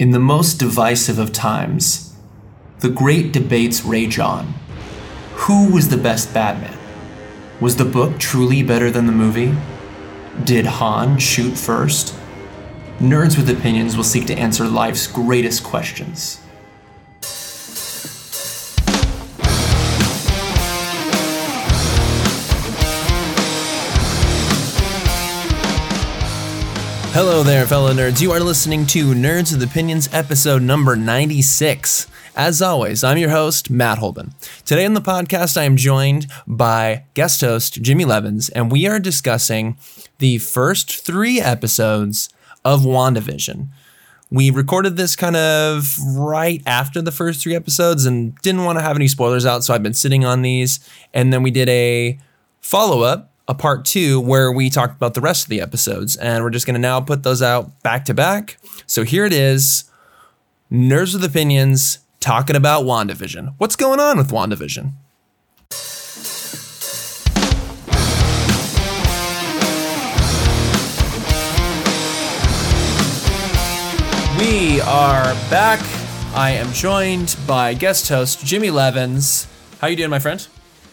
In the most divisive of times, the great debates rage on. Who was the best Batman? Was the book truly better than the movie? Did Han shoot first? Nerds with Opinions will seek to answer life's greatest questions. Hello there, fellow nerds. You are listening to Nerds with Opinions, episode number 96. As always, I'm your host, Matt Holben. Today on the podcast, I am joined by guest host Jimmy Leavens, and we are discussing the first three episodes of WandaVision. We recorded this kind of right after the first three episodes and didn't want to have any spoilers out, so I've been sitting on these. And then we did a follow up a part two where we talked about the rest of the episodes. And we're just going to now put those out back to back. So here it is Nerds with Opinions talking about WandaVision. What's going on with WandaVision? We are back. I am joined by guest host Jimmy Leavens. How you doing, my friend?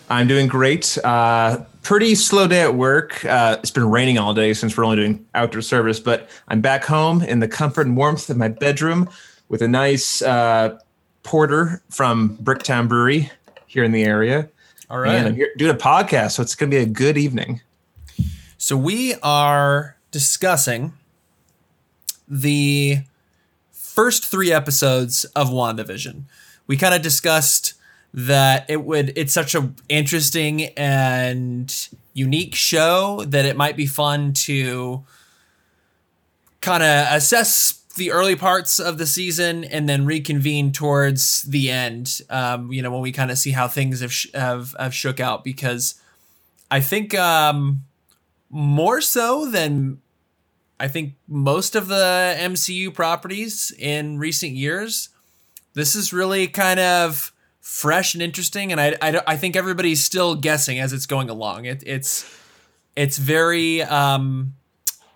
I'm doing great. Uh, pretty slow day at work. Uh, it's been raining all day since we're only doing outdoor service, but I'm back home in the comfort and warmth of my bedroom with a nice uh, porter from Bricktown Brewery here in the area. All right. And I'm here doing a podcast, so it's going to be a good evening. So we are discussing the first three episodes of WandaVision. We kind of discussed that it would it's such a interesting and unique show that it might be fun to kind of assess the early parts of the season and then reconvene towards the end um, you know when we kind of see how things have, sh- have have shook out. Because i think um, more so than i think most of the mcu properties in recent years this is really kind of fresh and interesting and I, I, I think everybody's still guessing as it's going along it, it's it's very um,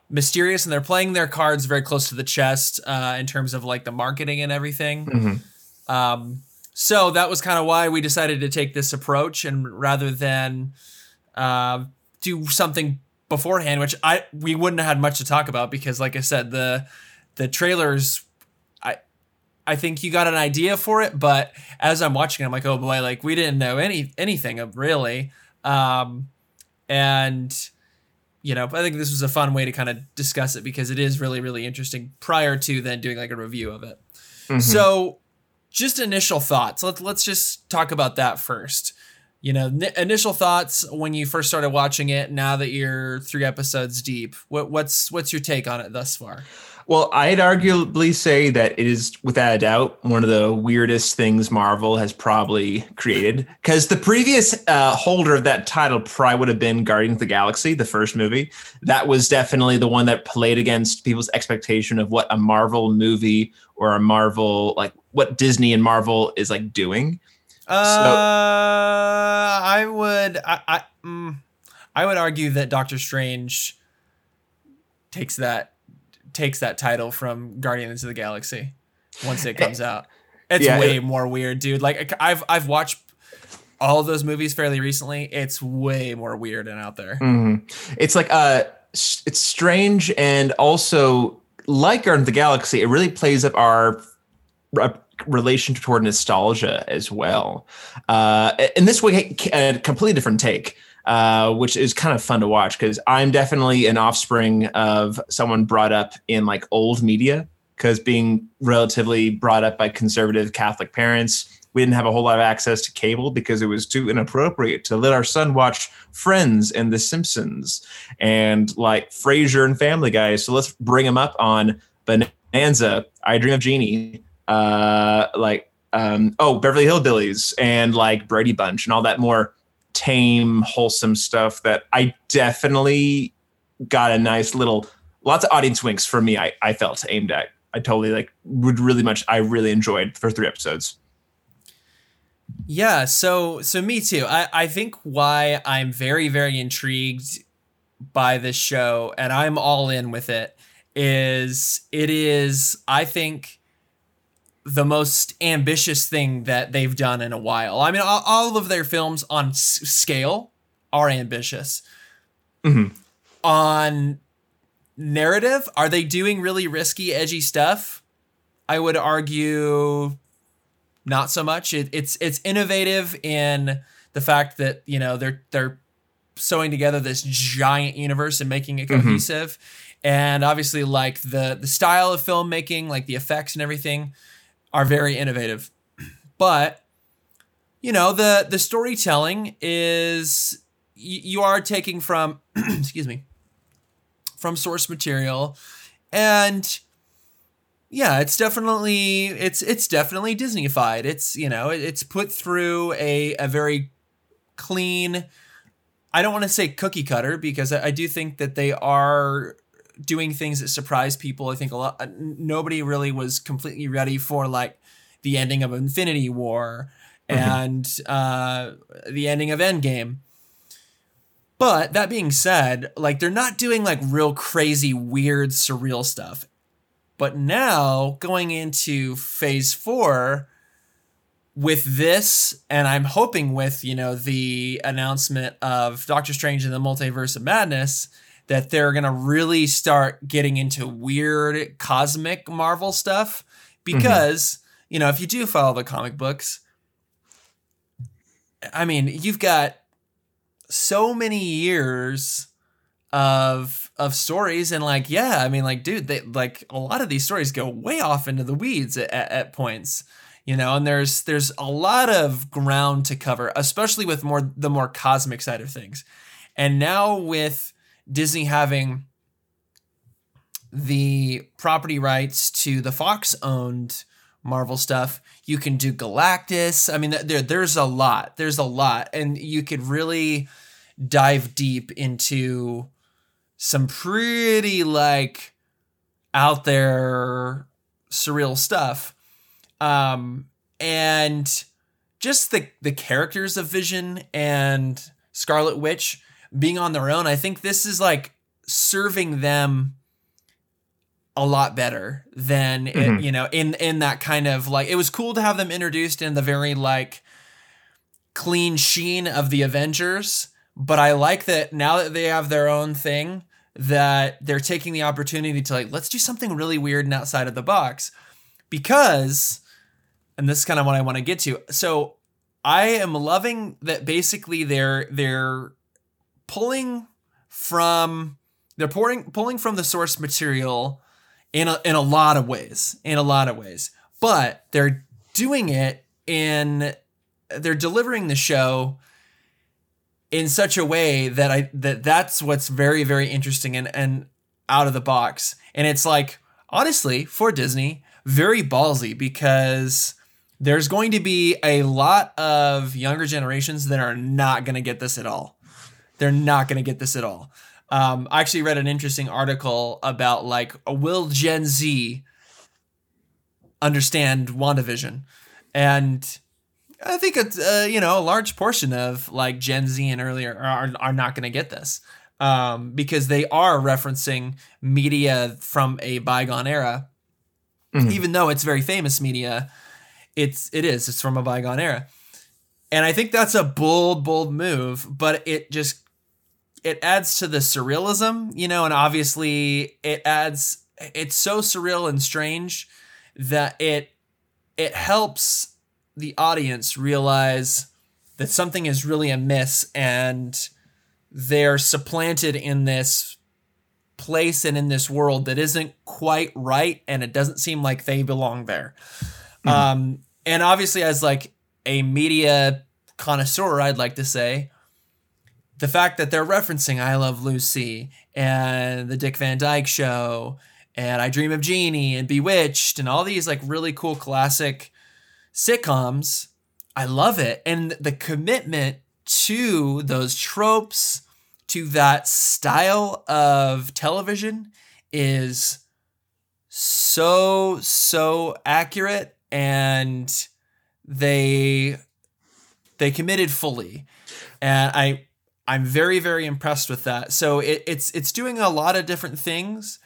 mysterious and they're playing their cards very close to the chest uh, in terms of like the marketing and everything Mm-hmm. um, so that was kind of why we decided to take this approach and rather than uh, do something beforehand which i we wouldn't have had much to talk about because like i said the the trailers I think you got an idea for it, but as I'm watching, it, I'm like, oh boy, like we didn't know any anything of really. Um, and you know, I think this was a fun way to kind of discuss it because it is really, really interesting prior to then doing like a review of it. Mm-hmm. So just initial thoughts. Let's let's just talk about that first. You know, n- initial thoughts when you first started watching it. Now that you're three episodes deep, what what's what's your take on it thus far? Well, I'd arguably say that it is, without a doubt, one of the weirdest things Marvel has probably created. Because the previous uh, holder of that title probably would have been Guardians of the Galaxy, the first movie. That was definitely the one that played against people's expectation of what a Marvel movie or a Marvel, like what Disney and Marvel is like doing. Uh, so, I would, I, I, mm, I would argue that Doctor Strange takes that takes that title from Guardians of the Galaxy once it comes out. It's yeah, way it, more weird, dude. Like I've I've watched all of those movies fairly recently. It's way more weird and out there. Mm-hmm. It's like uh it's strange and also like Guardians of the Galaxy, it really plays up our relation toward nostalgia as well. Uh, in this way, a completely different take uh, which is kind of fun to watch because I'm definitely an offspring of someone brought up in like old media. Because being relatively brought up by conservative Catholic parents, we didn't have a whole lot of access to cable because it was too inappropriate to let our son watch Friends and The Simpsons and like Frasier and Family Guy. So let's bring him up on Bonanza, I Dream of Jeannie, uh, like um, oh Beverly Hillbillies and like Brady Bunch and all that more tame, wholesome stuff that I definitely got a nice little lots of audience winks for me. I, I felt aimed at. I totally like would really much. I really enjoyed first three episodes. Yeah, so so me too. I I think why I'm very very intrigued by this show and I'm all in with it is it is I think the most ambitious thing that they've done in a while. I mean, all, all of their films on s- scale are ambitious. Mhm. On narrative, are they doing really risky, edgy stuff? I would argue not so much. It, it's it's innovative in the fact that you know they're they're sewing together this giant universe and making it cohesive, and obviously like the the style of filmmaking, like the effects and everything, are very innovative. But you know the the storytelling is y- you are taking from excuse me from source material and yeah it's definitely it's it's definitely disneyfied it's you know it, it's put through a a very clean i don't want to say cookie cutter because I do think that they are doing things that surprise people. I think a lot nobody really was completely ready for like the ending of infinity war and uh the ending of endgame. But that being said, like they're not doing like real crazy, weird, surreal stuff. But now going into phase four with this, and I'm hoping with, you know, the announcement of Doctor Strange and the Multiverse of Madness, that they're going to really start getting into weird cosmic Marvel stuff. Mm-hmm. Because, you know, if you do follow the comic books, I mean, you've got so many years of of stories and like yeah i mean like dude they like a lot of these stories go way off into the weeds at, at, at points you know and there's there's a lot of ground to cover especially with more the more cosmic side of things and now with disney having the property rights to the fox owned marvel stuff you can do galactus. I mean there there's a lot there's a lot. And you could really dive deep into some pretty like out there surreal stuff. Um and just the the characters of vision and scarlet witch being on their own i think this is like serving them a lot better than it, Mhm. you know in in that kind of like it was cool to have them introduced in the very like clean sheen of the avengers but i like that now that they have their own thing that they're taking the opportunity to like let's do something really weird and outside of the box because and this is kind of what i want to get to so i am loving that basically they're they're pulling from they're pouring pulling from the source material in a, in a lot of ways in a lot of ways. But they're doing it in they're delivering the show in such a way that I that that's what's very very interesting and and out of the box. And it's like honestly for Disney very ballsy because there's going to be a lot of younger generations that are not going to get this at all they're not going to get this at all um, I actually read an interesting article about like will Gen Z understand WandaVision and I think it's uh, you know a large portion of like Gen Z and earlier are are not going to get this um, because they are referencing media from a bygone era, Mhm. even though it's very famous media. It's it is it's from a bygone era, and I think that's a bold bold move, but it just it adds to the surrealism, you know, and obviously it adds it's so surreal and strange that it it helps the audience realize that something is really amiss and they're supplanted in this place and in this world that isn't quite right and it doesn't seem like they belong there. Um, and obviously, as like a media connoisseur, I'd like to say the fact that they're referencing I Love Lucy and the Dick Van Dyke Show and I Dream of Jeannie and Bewitched and all these like really cool classic sitcoms. I love it. And the commitment to those tropes, to that style of television is so, so accurate and they they committed fully. And I I'm very, very impressed with that. So it, it's it's doing a lot of different things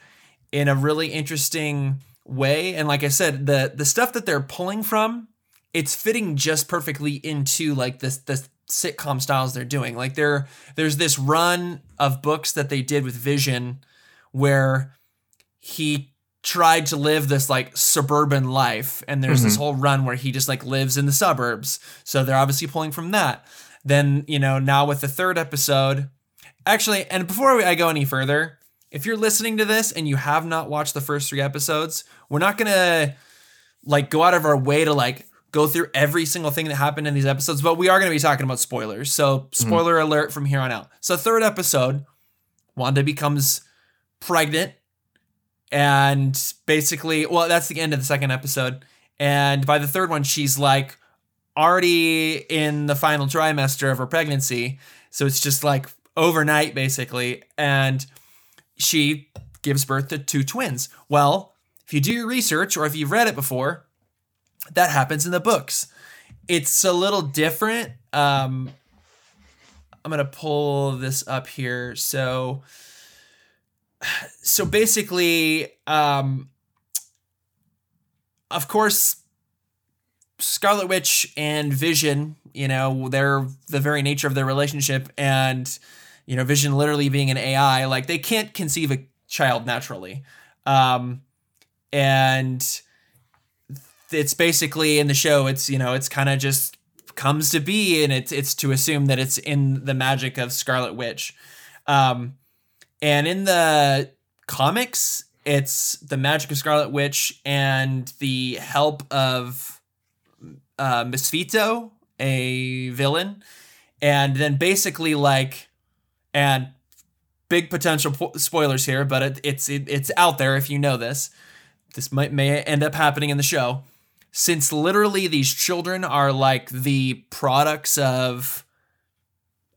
in a really interesting way. And like I said, the the stuff that they're pulling from, it's fitting just perfectly into like this this sitcom styles they're doing. Like there there's this run of books that they did with Vision where he tried to live this like suburban life and there's mm-hmm. this whole run where he just like lives in the suburbs. So they're obviously pulling from that. Then, you know, now with the third episode, actually, and before I go any further, if you're listening to this and you have not watched the first 3 episodes, we're not going to like go out of our way to like go through every single thing that happened in these episodes, but we are going to be talking about spoilers. So, mm-hmm. spoiler mm-hmm. alert from here on out. So, third episode, Wanda becomes pregnant and basically, well, that's the end of the second episode. And by the third one, she's like already in the final trimester of her pregnancy. So it's just like overnight, basically. And she gives birth to two twins. Well, if you do your research or if you've read it before, that happens in the books. It's a little different. Um, I'm going to pull this up here. So so basically, um, of course, Scarlet Witch and Vision, you know, they're the very nature of their relationship, and you know, Vision literally being an AI, like they can't conceive a child naturally, um, and it's basically in the show, it's you know, it's kind of just comes to be, and it's it's to assume that it's in the magic of Scarlet Witch. Um, and in the comics, it's the magic of Scarlet Witch and the help of uh, Mephisto, a villain, and then basically like, and big potential po- spoilers here, but it, it's it, it's out there if you know this. This might may end up happening in the show, since literally these children are like the products of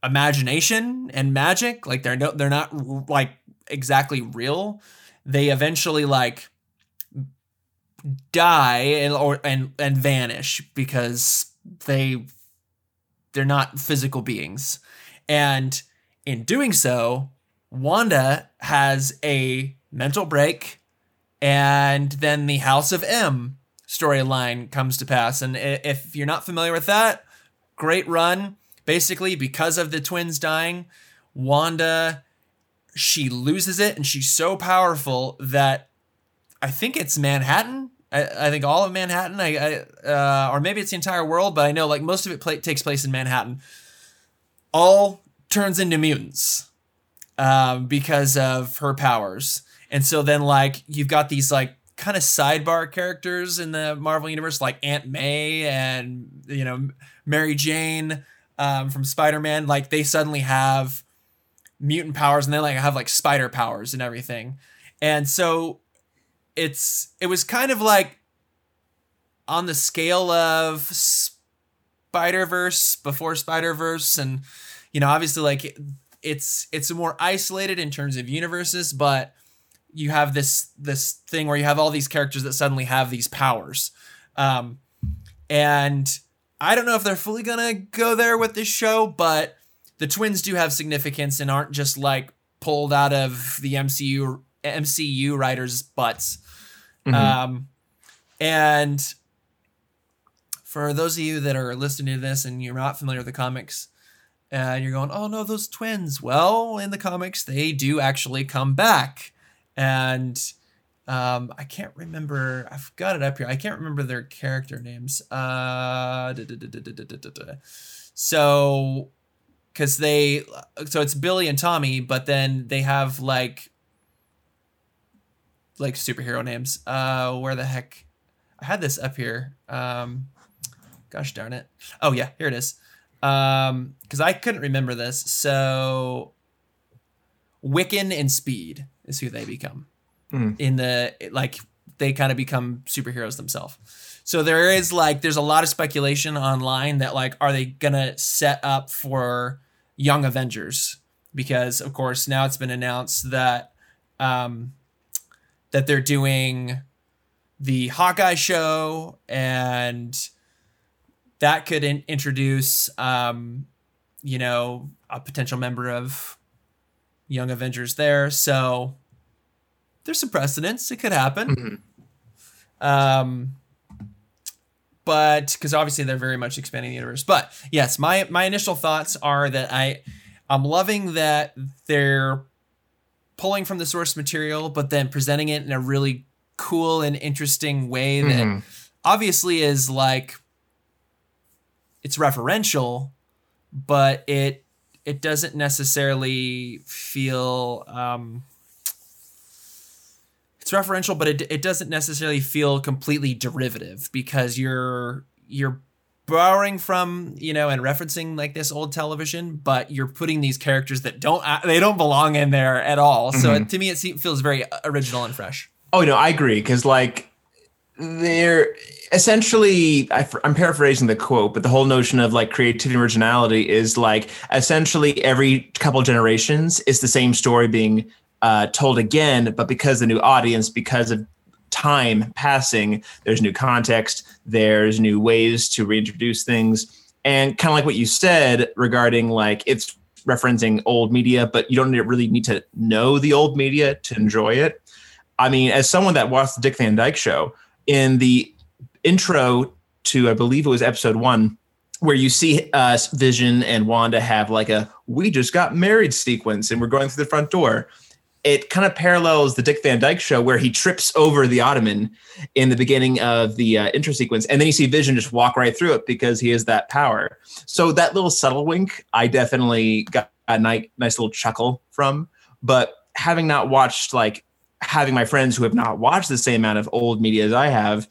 imagination and magic. Like they're no, they're not like exactly real. They eventually like die and or and and vanish because they they're not physical beings. And in doing so, Wanda has a mental break and then the House of M storyline comes to pass. And if you're not familiar with that, great run basically because of the twins dying, Wanda she loses it and she's so powerful that I think it's Manhattan. I, I think all of Manhattan. I, I uh, or maybe it's the entire world, but I know like most of it takes place in Manhattan. All turns into mutants um, because of her powers, and so then like you've got these like kind of sidebar characters in the Marvel universe, like Aunt May and you know Mary Jane um, from Spider Man, like they suddenly have mutant powers and they like have like spider powers and everything. And so it's it was kind of like on the scale of Spider Verse before Spider Verse, and you know obviously like it's it's more isolated in terms of universes, but you have this this thing where you have all these characters that suddenly have these powers. Um, and I don't know if they're fully gonna go there with this show, but the twins do have significance and aren't just like pulled out of the MCU MCU writers' butts. Mm-hmm. Um, and for those of you that are listening to this and you're not familiar with the comics, and you're going, "Oh no, those twins." Well, in the comics, they do actually come back, and um, I can't remember. I've got it up here. I can't remember their character names. Uh, so, because they, so it's Billy and Tommy, but then they have like, like superhero names. Uh, where the heck? I had this up here. Um, gosh darn it. Oh yeah, here it is. Um, because I couldn't remember this. So, Wiccan and Speed is who they become mm. in the like they kind of become superheroes themselves. So there is like there's a lot of speculation online that like are they gonna set up for Young Avengers because of course now it's been announced that um that they're doing the Hawkeye show and that could in- introduce um you know a potential member of Young Avengers there. So there's some precedents. It could happen. Mm-hmm. Um, but because obviously they're very much expanding the universe. But yes, my my initial thoughts are that I I'm loving that they're pulling from the source material, but then presenting it in a really cool and interesting way that Mhm. obviously is like it's referential, but it it doesn't necessarily feel um it's referential, but it it doesn't necessarily feel completely derivative because you're you're borrowing from you know and referencing like this old television, but you're putting these characters that don't uh, they don't belong in there at all. So Mhm. it, to me, it feels very original and fresh. Oh no, I agree because like they're essentially I, am paraphrasing the quote, but the whole notion of like creativity and originality is like essentially every couple generations is the same story being uh, told again, but because the new audience, because of time passing, there's new context, there's new ways to reintroduce things, and kind of like what you said regarding like it's referencing old media, but you don't really need to know the old media to enjoy it. I mean, as someone that watched the Dick Van Dyke Show, in the intro to, I believe it was episode one, where you see uh, Vision and Wanda have like a "we just got married" sequence, and we're going through the front door. It kind of parallels the Dick Van Dyke Show, where he trips over the ottoman in the beginning of the uh, intro sequence, and then you see Vision just walk right through it because he has that power. So that little subtle wink, I definitely got a nice, nice little chuckle from. But having not watched like having my friends who have not watched the same amount of old media as I have,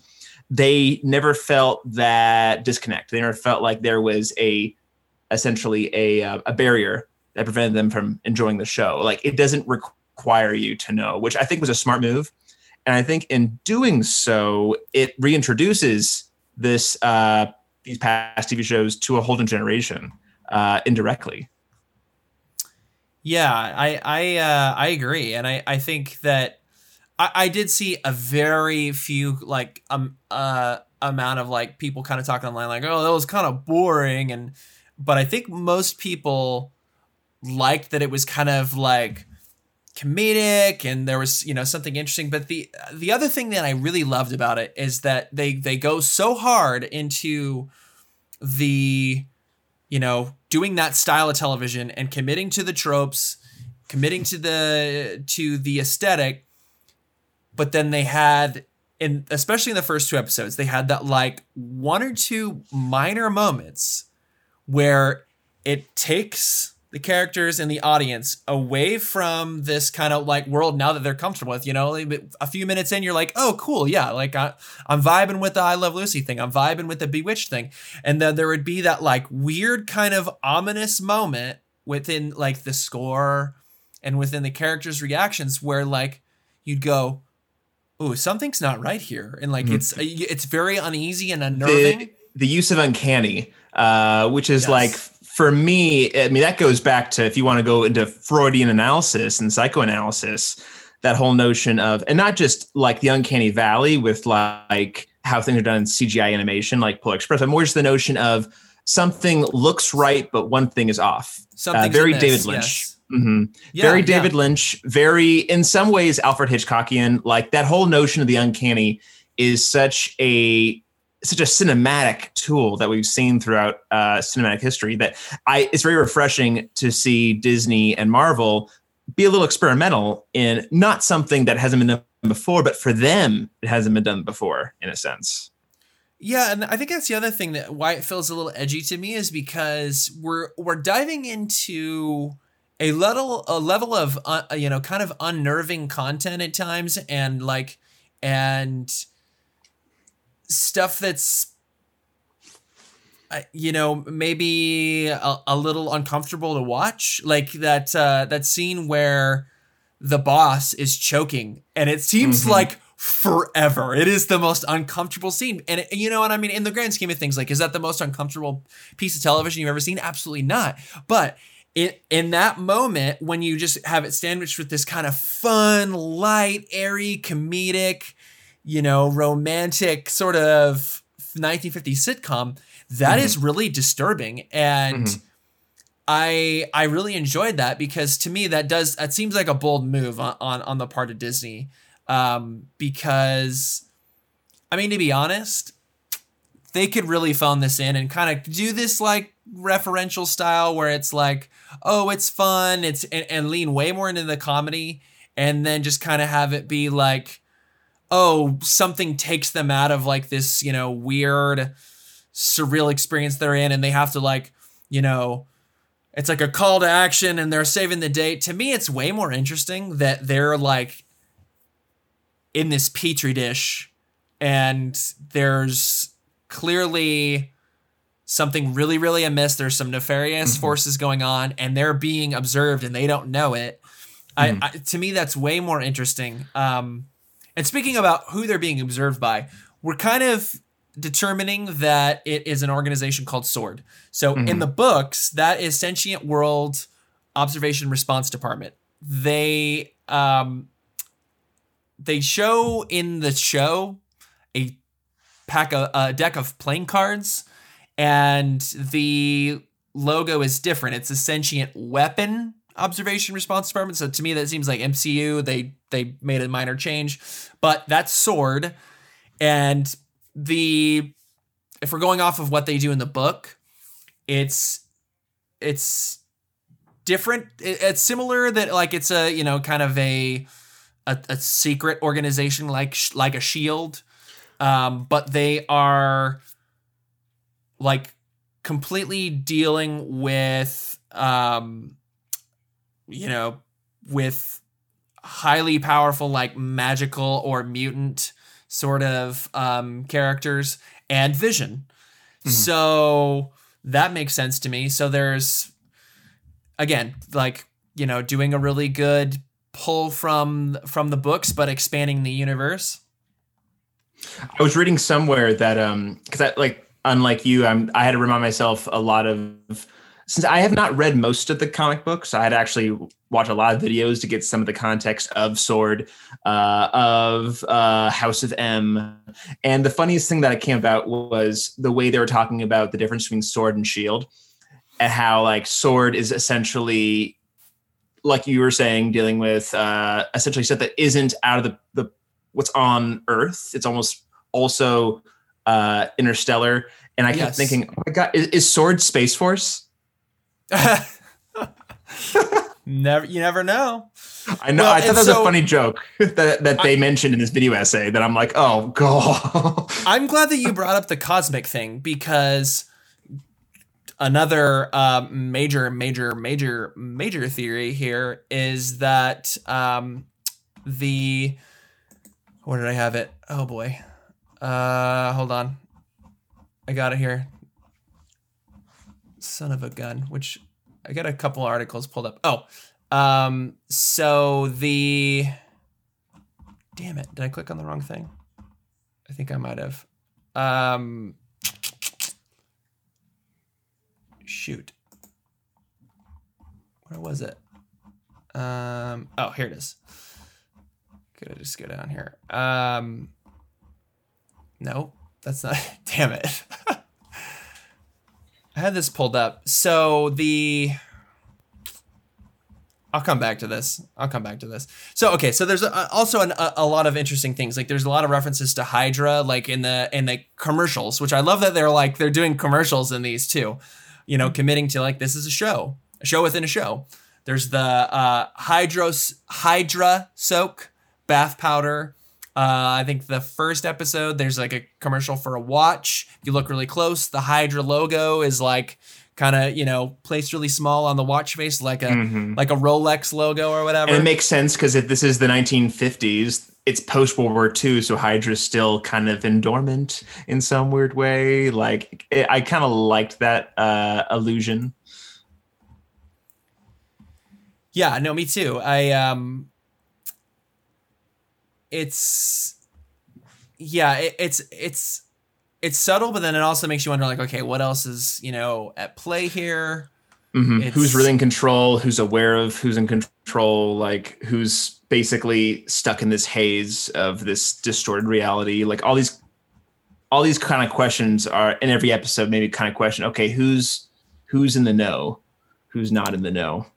they never felt that disconnect. They never felt like there was a essentially a uh, a barrier that prevented them from enjoying the show. Like it doesn't require you to know, which I think was a smart move. And I think in doing so, it reintroduces this uh, these past TV shows to a whole new generation uh, indirectly. Yeah, I I uh, I agree, and I I think that I, I did see a very few like um uh amount of like people kind of talking online like oh that was kind of boring and but I think most people liked that it was kind of like comedic and there was you know something interesting. But the the other thing that I really loved about it is that they they go so hard into the you know doing that style of television and committing to the tropes committing to the to the aesthetic. But then they had in especially in the first two episodes they had that like one or two minor moments where it takes the characters and the audience away from this kind of like world now that they're comfortable with you know? A few minutes in you're like oh cool yeah like I, i'm vibing with the i love lucy thing. I'm vibing with the bewitched thing. And then there would be that like weird kind of ominous moment within like the score and within the characters reactions where like you'd go oh something's not right here. And like Mhm. it's it's very uneasy and unnerving. the, the use of uncanny, uh, which is Yes. like for me, I mean, that goes back to if you want to go into Freudian analysis and psychoanalysis, that whole notion of, and not just like the uncanny valley with like how things are done in CGI animation, like Polar Express, but more just the notion of something looks right, but one thing is off. something very David Lynch. hmm Yeah, very yeah. David Lynch, very in some ways Alfred Hitchcockian. Like that whole notion of the uncanny is such a such a cinematic tool that we've seen throughout uh, cinematic history that I it's very refreshing to see Disney and Marvel be a little experimental in not something that hasn't been done before, but for them it hasn't been done before in a sense. Yeah, and I think that's the other thing that why it feels a little edgy to me is because we're we're diving into a level a level of uh, you know kind of unnerving content at times and like and stuff that's uh, you know maybe a, a little uncomfortable to watch. Like that uh that scene where the boss is choking and it seems Mhm. like forever. It is the most uncomfortable scene. And it, you know what i mean? In the grand scheme of things like is that the most uncomfortable piece of television you've ever seen? Absolutely not. But in, in that moment when you just have it sandwiched with this kind of fun light airy comedic you know romantic sort of 1950s sitcom that Mhm. is really disturbing and Mhm. I I really enjoyed that because to me that does that seems like a bold move on on, on the part of Disney um, because I mean, to be honest, they could really phone this in and kind of do this like referential style where it's like, oh, it's fun, it's and, and lean way more into the comedy, and then just kind of have it be like, oh, something takes them out of like this, you know, weird, surreal experience they're in, and they have to like, you know, it's like a call to action and they're saving the date. To me, it's way more interesting that they're like in this petri dish and there's clearly something really, really amiss. There's some nefarious mm-hmm. forces going on and they're being observed and they don't know it. Mm-hmm. I, I, to me, that's way more interesting. Um, and speaking about who they're being observed by, we're kind of determining that it is an organization called SWORD. So mm-hmm. in the books, that is Sentient World Observation Response Department. They um they show in the show a pack of a deck of playing cards and the logo is different. It's a sentient weapon observation response department. So to me that seems like MCU. They they made a minor change, but that's sword and the if we're going off of what they do in the book, it's it's different. It's similar that like it's a you know kind of a a, a secret organization like like a shield, um, but they are like completely dealing with um, you know with highly powerful like magical or mutant sort of um, characters and Vision. Mm-hmm. So that makes sense to me. So there's again like you know doing a really good pull from from the books but expanding the universe i was reading somewhere that um because i like unlike you i'm i had to remind myself a lot of since I have not read most of the comic books, I had actually watched a lot of videos to get some of the context of Sword, uh, of uh, House of M. And the funniest thing that I came about was the way they were talking about the difference between Sword and Shield, and how like Sword is essentially, like you were saying, dealing with uh, essentially stuff that isn't out of the, the what's on Earth. It's almost also uh, interstellar. And I kept yes. thinking, oh my god, is, is Sword Space Force? Never, you never know. I know. Well, I thought that was so, a funny joke that, that they I, mentioned in this video essay. That I'm like, oh god. I'm glad that you brought up the cosmic thing because another uh, major, major, major, major theory here is that um, the where did I have it? Oh boy. Uh, hold on. I got it here son of a gun, which I got a couple articles pulled up. Oh, um, so the damn it, did I click on the wrong thing? I think I might have. Um, shoot, where was it? Um, oh, here it is. Could I just go down here? Um, no, that's not. Damn it. I had this pulled up. So the I'll come back to this. I'll come back to this. So okay, so there's a, also an, a, a, lot of interesting things. Like there's a lot of references to Hydra, like in the in the commercials, which I love that they're like they're doing commercials in these too. You know, committing to like this is a show, a show within a show. There's the uh, Hydros Hydra soak bath powder. Uh, I think the first episode, there's like a commercial for a watch. If you look really close, the Hydra logo is like kind of you know placed really small on the watch face, like a mm-hmm. like a Rolex logo or whatever. And it makes sense because if this is the 1950s, it's post World War II, so Hydra's still kind of in dormant in some weird way. Like it, I kind of liked that uh, illusion. Yeah, no, me too. I um it's yeah, it, it's it's it's subtle, but then it also makes you wonder, like, okay, what else is you know at play here? Mm-hmm. Who's really in control? Who's aware of who's in control? Like, who's basically stuck in this haze of this distorted reality? Like all these, all these kind of questions are in every episode. Maybe kind of question. Okay, who's who's in the know? Who's not in the know?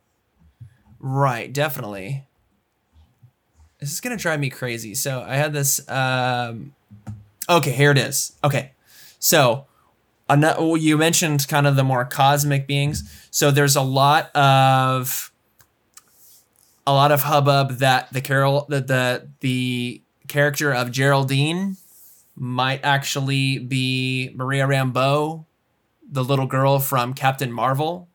Right. Definitely this is gonna drive me crazy. So I had this. Um, Okay, here it is. Okay, so ano- you mentioned kind of the more cosmic beings. So there's a lot of a lot of hubbub that the Carol the the, the character of Geraldine might actually be Maria Rambeau, the little girl from Captain Marvel.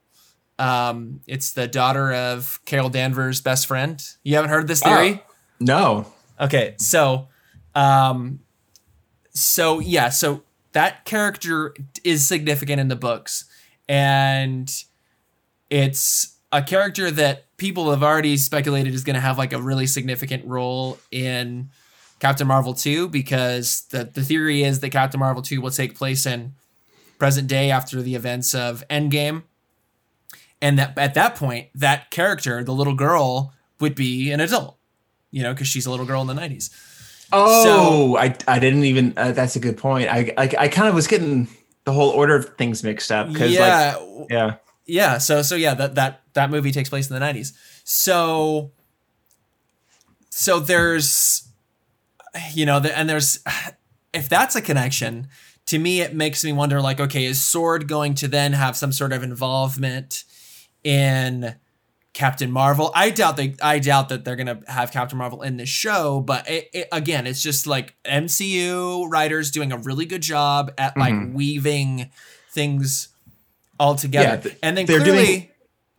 Um, it's the daughter of Carol Danvers' best friend. You haven't heard this theory? Oh, no. Okay, so um so yeah, so that character is significant in the books and it's a character that people have already speculated is going to have like a really significant role in Captain Marvel 2 because the the theory is that Captain Marvel 2 will take place in present day after the events of Endgame. And that at that point, that character, the little girl, would be an adult, you know, because she's a little girl in the 90s. Oh, I, I didn't even. Uh, that's a good point. I, I I kind of was getting the whole order of things mixed up because Yeah, like yeah yeah so so yeah that that that movie takes place in the 90s so so there's you know the, and there's if that's a connection to me it makes me wonder like okay is sword going to then have some sort of involvement in captain marvel. I doubt they i doubt that they're gonna have captain marvel in this show but it, it, again it's just like mcu writers doing a really good job at like Mhm. weaving things all together. Yeah, th- and then they're clearly doing-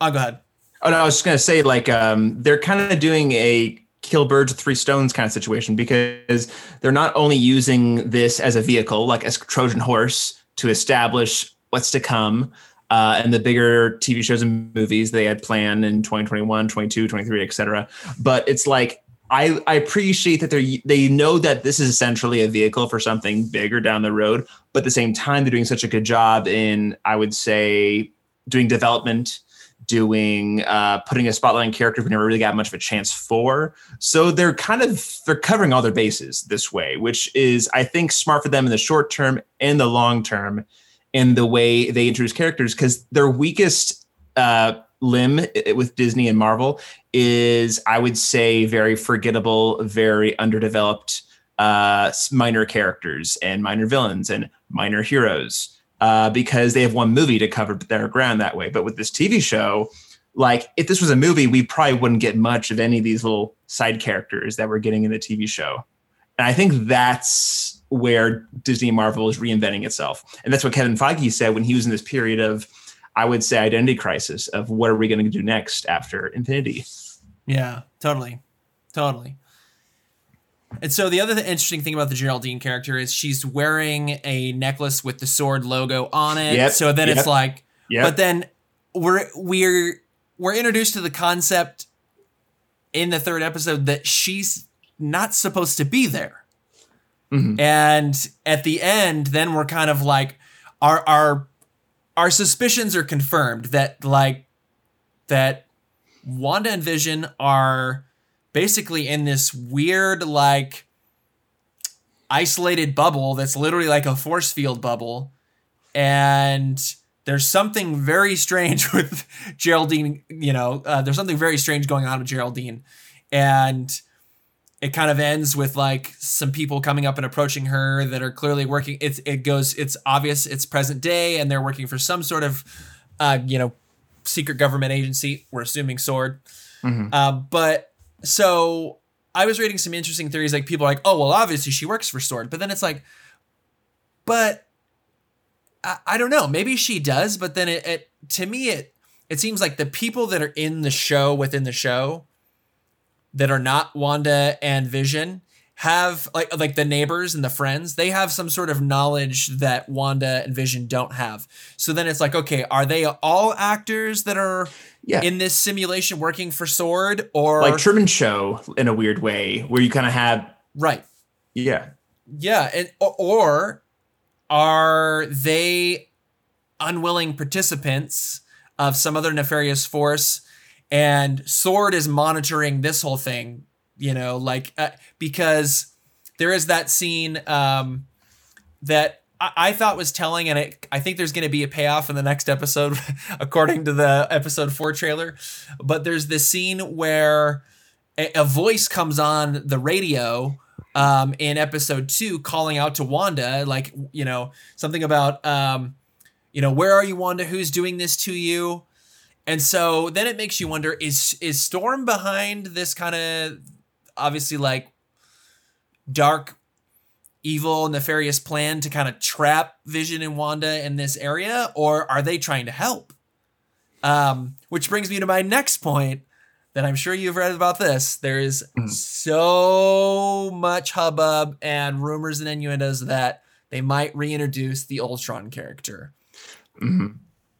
oh go ahead. Oh no, I was just gonna say like um, they're kind of doing a kill birds with three stones kind of situation because they're not only using this as a vehicle, like as Trojan horse, to establish what's to come uh, and the bigger TV shows and movies they had planned in 2021, 22, 23, etc. But it's like I, I appreciate that they they know that this is essentially a vehicle for something bigger down the road, but at the same time they're doing such a good job in I would say doing development doing uh, putting a spotlight on characters we never really got much of a chance for. So they're kind of they're covering all their bases this way, which is I think smart for them in the short term and the long term, in the way they introduce characters because their weakest uh, limb with Disney and Marvel is I would say very forgettable, very underdeveloped uh, minor characters and minor villains and minor heroes uh, because they have one movie to cover their ground that way. But with this TV show, like if this was a movie, we probably wouldn't get much of any of these little side characters that we're getting in the TV show. And I think that's where Disney and Marvel is reinventing itself. And that's what Kevin Feige said when he was in this period of, I would say, identity crisis of what are we going to do next after Infinity. Yeah, totally. Totally. And so the other th- interesting thing about the Geraldine character is she's wearing a necklace with the sword logo on it. Yep, So then it's like Yeah. but then we're we're we're introduced to the concept in the third episode that she's not supposed to be there. Mhm. And at the end, then we're kind of like our our our suspicions are confirmed that like that Wanda and Vision are basically in this weird like isolated bubble that's literally like a force field bubble and there's something very strange with Geraldine, you know, uh, there's something very strange going on with Geraldine and it kind of ends with like some people coming up and approaching her that are clearly working it's it goes it's obvious it's present day and they're working for some sort of uh you know secret government agency. We're assuming sword. Mhm. um but so i was reading some interesting theories like people are like oh well obviously she works for sword. But then it's like but i, I don't know. Maybe she does but then it, it to me it it seems like the people that are in the show within the show that are not Wanda and Vision have like like the neighbors and the friends they have some sort of knowledge that Wanda and Vision don't have. So then it's like okay, are they all actors that are Yeah. in this simulation working for Sword or like Truman Show in a weird way, where you kind of have, right? yeah, Yeah, and or, or are they unwilling participants of some other nefarious force and Sword is monitoring this whole thing, you know, like uh, because there is that scene um that I, thought was telling and it, I think there's going to be a payoff in the next episode according to the episode 4 trailer, but there's this scene where a, a voice comes on the radio um, in episode two, calling out to Wanda, like you know something about um, you know where are you, Wanda? Who's doing this to you? And so then it makes you wonder: is is Storm behind this kind of obviously like dark, evil, nefarious plan to kind of trap Vision and Wanda in this area, or are they trying to help? Um, which brings me to my next point that I'm sure you've read about this. There is mm. so much hubbub and rumors and innuendos that they might reintroduce the Ultron character. Mm-hmm.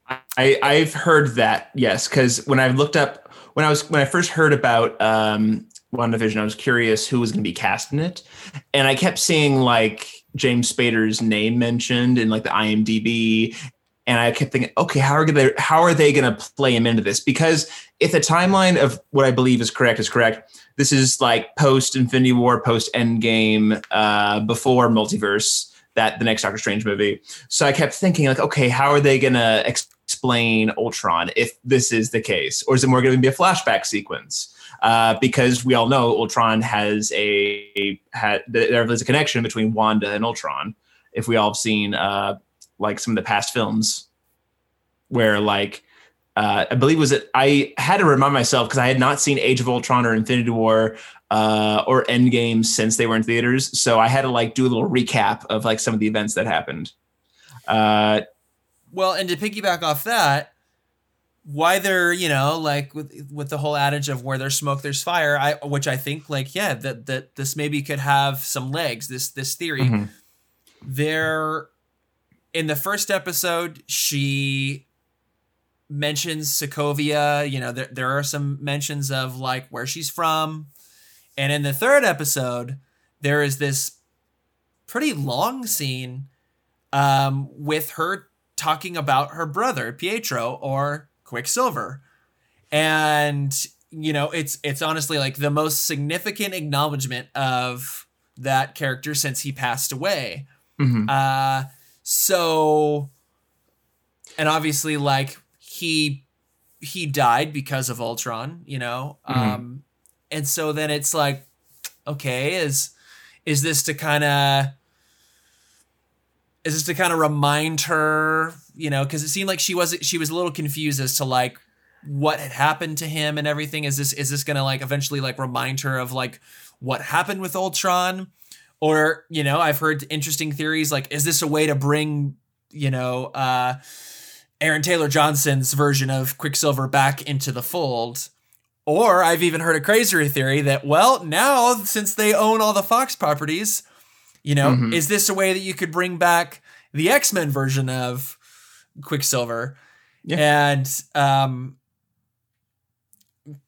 I I've heard that yes, because when I looked up when I was when I first heard about um, WandaVision, I was curious who was going to be cast in it, and I kept seeing like James Spader's name mentioned in like the IMDb, and I kept thinking, okay, how are they how are they going to play him into this? Because if the timeline of what I believe is correct is correct, this is like post Infinity War, post Endgame, uh, before multiverse. That the next Doctor Strange movie. So I kept thinking, like, okay, how are they going to explain Ultron if this is the case, or is it more going to be a flashback sequence? Uh, because we all know Ultron has a had there is a connection between Wanda and Ultron. If we all have seen uh, like some of the past films where like uh, I believe was it I had to remind myself because I had not seen Age of Ultron or Infinity War uh, or Endgame since they were in theaters, so I had to like do a little recap of like some of the events that happened. Uh, well, and to piggyback off that, why they're you know like with with the whole adage of where there's smoke there's fire, I which I think like yeah that that this maybe could have some legs. This this theory. Mm-hmm. There in the first episode, she mentions Sokovia. You know, there, there are some mentions of like where she's from. And in the third episode, there is this pretty long scene um, with her talking about her brother, Pietro or Quicksilver. And you know, it's it's honestly like the most significant acknowledgement of that character since he passed away. Mm-hmm. Uh so, and obviously, like he he died because of Ultron, you know. Mm-hmm. Um, and so then it's like, okay, is is this to kind of is this to kind of remind her, you know, because it seemed like she was she was a little confused as to like what had happened to him and everything. Is this is this gonna like eventually like remind her of like what happened with Ultron? Or, you know, I've heard interesting theories like, is this a way to bring, you know, uh, Aaron Taylor Johnson's version of Quicksilver back into the fold? Or I've even heard a crazier theory that, well, now since they own all the Fox properties, you know, mm-hmm. is this a way that you could bring back the X Men version of Quicksilver? Yeah. And um,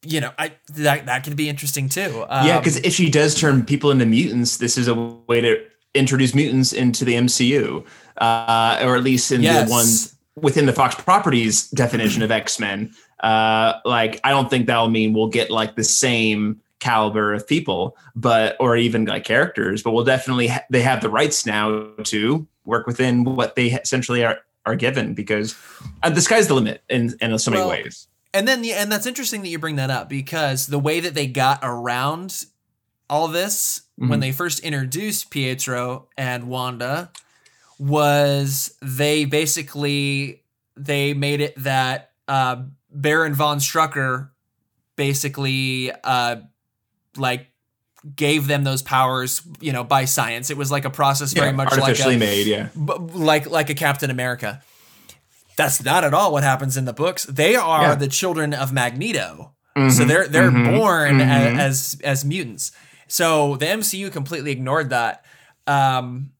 you know, I that that could be interesting too. Um, yeah, because if she does turn people into mutants, this is a way to introduce mutants into the MCU, uh, or at least in yes. the ones within the Fox Properties definition of X Men. Uh, like, I don't think that'll mean we'll get like the same caliber of people, but or even like characters. But we'll definitely ha- they have the rights now to work within what they essentially are are given because uh, the sky's the limit in in so many well, ways and then the and that's interesting that you bring that up because the way that they got around all this mm-hmm. when they first introduced Pietro and Wanda was they basically they made it that uh, Baron von Strucker basically uh, like gave them those powers, you know, by science. It was like a process very yeah, much artificially like a, made, yeah, b- like like a Captain America. That's not at all what happens in the books. They are yeah. the children of Magneto. Mm-hmm. So they're they're mm-hmm. born mm-hmm. As, as, as mutants. So the MCU completely ignored that. Um,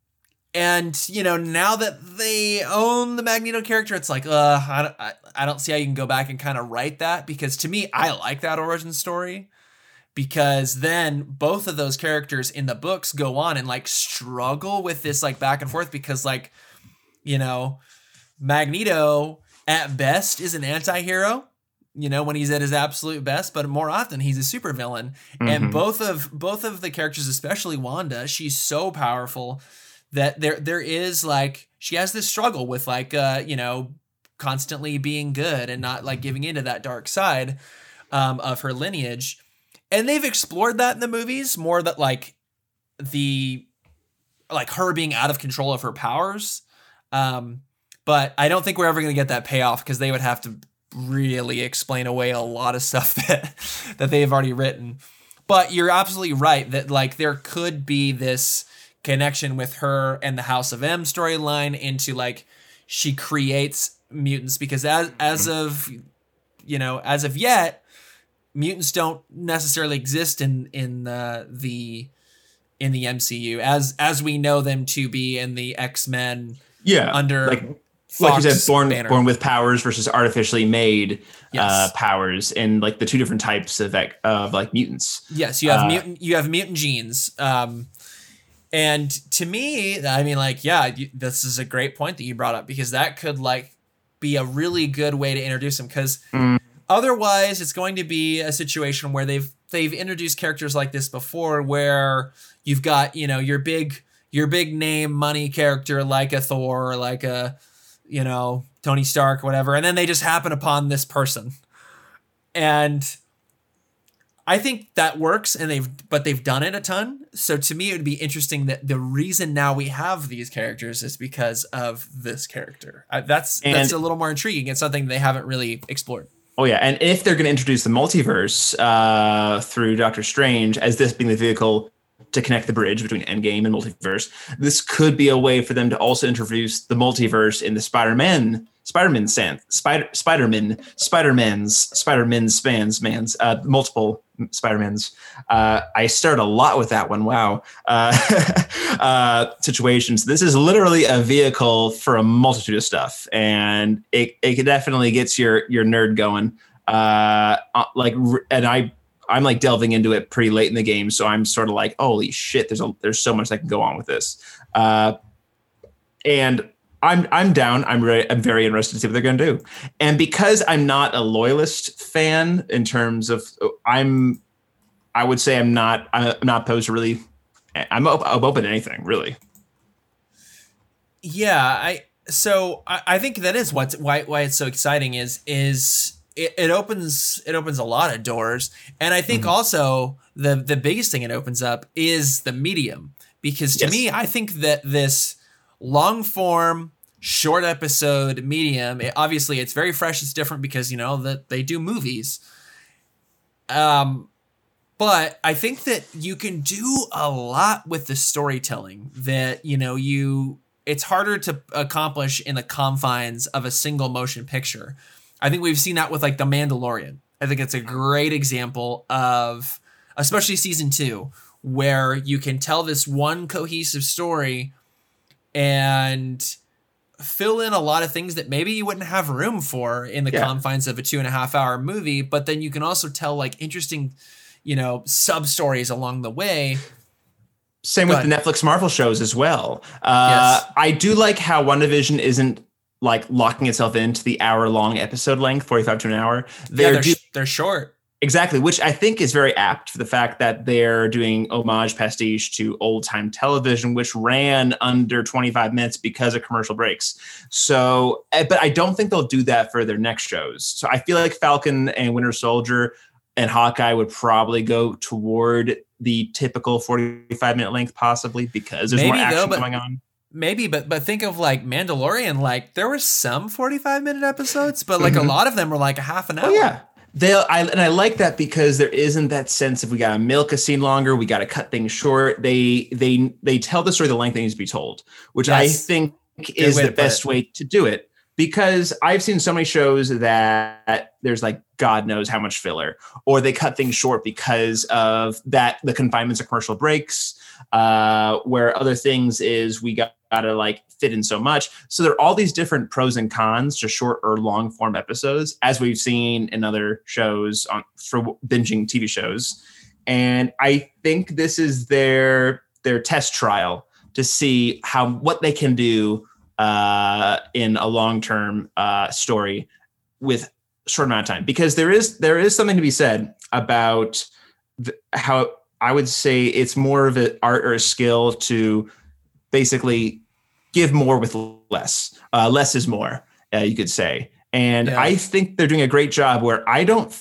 and you know now that they own the Magneto character, it's like, uh, I, I, I don't see how you can go back and kind of write that because to me, I like that origin story because then both of those characters in the books go on and like struggle with this like back and forth because like you know Magneto, at best, is an anti hero. You know, when he's at his absolute best, but more often he's a supervillain. Mm-hmm. And both of both of the characters, especially Wanda, she's so powerful that there there is like she has this struggle with like uh, you know, constantly being good and not like giving into that dark side um, of her lineage. And they've explored that in the movies more that like the like her being out of control of her powers. Um, but I don't think we're ever going to get that payoff because they would have to really explain away a lot of stuff that that they've already written. But you're absolutely right that like there could be this connection with her and the House of M storyline into like she creates mutants because as as of you know as of yet mutants don't necessarily exist in in the the in the MCU as as we know them to be in the X Men. Yeah, under like Fox like you said, born banner. born with powers versus artificially made yes. uh, powers, and like the two different types of of like mutants. Yes, you have uh, mutant you have mutant genes. Um, and to me, I mean, like, yeah, you, this is a great point that you brought up because that could like be a really good way to introduce them. Because mm. Otherwise, it's going to be a situation where they've they've introduced characters like this before, where you've got you know your big your big name money character like a Thor, or like a you know, Tony Stark, whatever, and then they just happen upon this person. And I think that works and they've but they've done it a ton. So to me it would be interesting that the reason now we have these characters is because of this character. I, that's and, that's a little more intriguing. It's something they haven't really explored. Oh yeah, and if they're going to introduce the multiverse uh, through Doctor Strange as this being the vehicle to connect the bridge between Endgame and multiverse. This could be a way for them to also introduce the multiverse in the Spider-Man, Spider-Man, San, Spider, Spider-Man, Spider-Man's, Spider-Man spans, man's, uh, multiple Spider-Mans. Uh, I start a lot with that one. Wow. Uh, uh, situations. This is literally a vehicle for a multitude of stuff, and it it definitely gets your your nerd going. Uh, uh like, and I I'm like delving into it pretty late in the game, so I'm sort of like, holy shit, there's a there's so much that can go on with this. And I'm I'm down. I'm really I'm very interested to see what they're going to do. And because I'm not a loyalist fan in terms of I'm, I would say I'm not I'm not opposed to really. I'm, op- I'm open to anything really. Yeah, I so I, I think that is what's why why it's so exciting is is it, it opens it opens a lot of doors and i think mm-hmm. also the the biggest thing it opens up is the medium because to yes. me i think that this long form short episode medium. It, obviously it's very fresh. It's different because you know that they do movies. Um but i think that you can do a lot with the storytelling that you know you it's harder to accomplish in the confines of a single motion picture. I think we've seen that with like The Mandalorian. I think it's a great example of, especially season two, where you can tell this one cohesive story and fill in a lot of things that maybe you wouldn't have room for in the yeah. confines of a two and a half hour movie. But then you can also tell like interesting, you know, sub stories along the way. Same with the Netflix Marvel shows as well. Uh, yes. I do like how WandaVision isn't like locking itself into the hour long episode length, 45 to an hour. They're, yeah, they're, do- they're short. Exactly, which I think is very apt for the fact that they're doing homage pastiche to old time television, which ran under 25 minutes because of commercial breaks. So, eh, but I don't think they'll do that for their next shows. So I feel like Falcon and Winter Soldier and Hawkeye would probably go toward the typical 45 minute length, possibly because there's Maybe more action though, going on maybe but but think of like mandalorian like there were some 45 minute episodes but like mm-hmm. a lot of them were like a half an hour oh, yeah they'll I, and i like that because there isn't that sense of we gotta milk a scene longer we gotta cut things short. They they they tell the story the length that needs to be told which yes. i think is the best way to do it. Because i've seen so many shows that there's like god knows how much filler or they cut things short because of that the confinements of commercial breaks uh, where other things is we got to like fit in so much. So there are all these different pros and cons to short or long form episodes, as we've seen in other shows on for binging TV shows. And I think this is their their test trial to see how what they can do uh, in a long term uh, story with short amount of time. Because there is there is something to be said about the, how I would say it's more of an art or a skill to basically give more with less. Uh, less is more, uh, you could say. And yeah. I think they're doing a great job where I don't,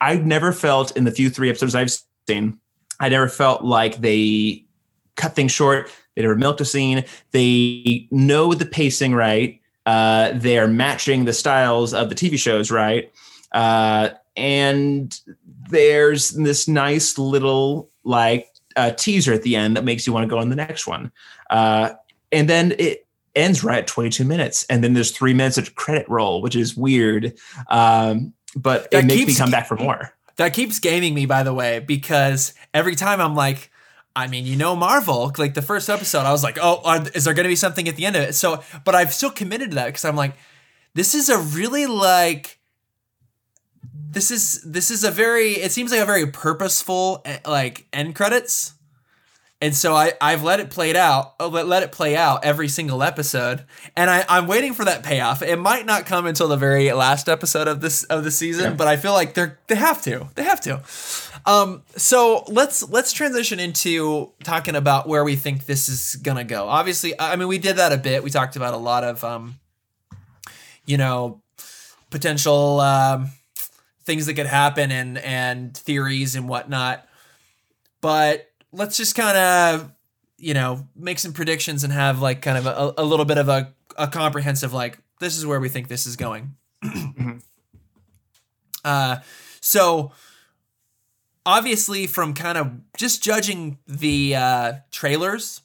I've never felt in the few three episodes I've seen, I never felt like they cut things short. They never milked a scene. They know the pacing right. Uh, they're matching the styles of the TV shows right. Uh, and there's this nice little like uh, teaser at the end that makes you want to go on the next one. Uh, and then it ends right at 22 minutes. And then there's three minutes of credit roll, which is weird. Um, but that it makes me come back for more. That keeps gaming me, by the way, because every time I'm like, I mean, you know, Marvel, like the first episode, I was like, oh, are, is there going to be something at the end of it? So, but I've still committed to that because I'm like, this is a really like, this is this is a very it seems like a very purposeful eh, like end credits and so I, I've let it play out, uh, let, let it play out every single episode, and I, I'm waiting for that payoff. It might not come until the very last episode of this of the season, yeah. but I feel like they're they have to, they have to. Um, so let's let's transition into talking about where we think this is gonna go. Obviously, I mean we did that a bit. We talked about a lot of um, you know, potential um, things that could happen and and theories and whatnot, but let's just kind of you know make some predictions and have like kind of a, a little bit of a, a comprehensive like this is where we think this is going uh so obviously from kind of just judging the uh trailers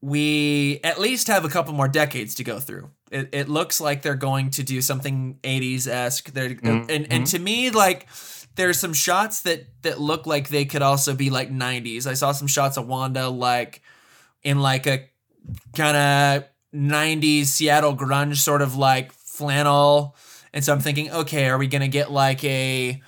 we at least have a couple more decades to go through it, it looks like they're going to do something 80s esque. They're mm-hmm. and, and mm-hmm. to me, like there's some shots that that look like they could also be like 90s. I saw some shots of Wanda like in like a kind of 90s Seattle grunge sort of like flannel. And so I'm thinking, okay, are we gonna get like a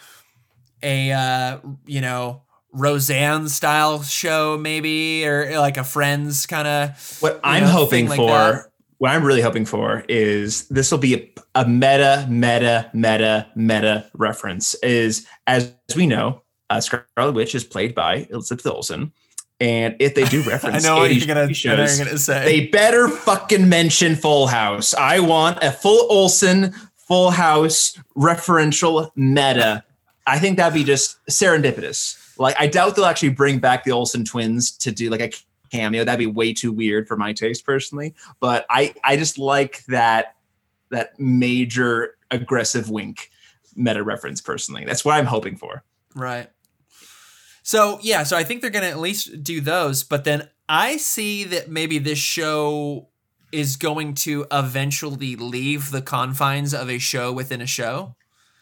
a uh, you know Roseanne style show maybe or like a Friends kind of what I'm know, hoping like for that what I'm really hoping for is this will be a, a, meta, meta, meta, meta reference. Is as we know, uh, Scarlet Witch is played by Elizabeth Olsen. And if they do reference, I know what you're gonna, shows, you're gonna say. They better fucking mention Full House. I want a full Olsen, Full House referential meta. I think that'd be just serendipitous. Like I doubt they'll actually bring back the Olsen twins to do like a cameo. That'd be way too weird for my taste personally. But I I just like that that major aggressive wink meta reference personally. That's what I'm hoping for. Right. So yeah, so I think they're gonna at least do those, but then I see that maybe this show is going to eventually leave the confines of a show within a show.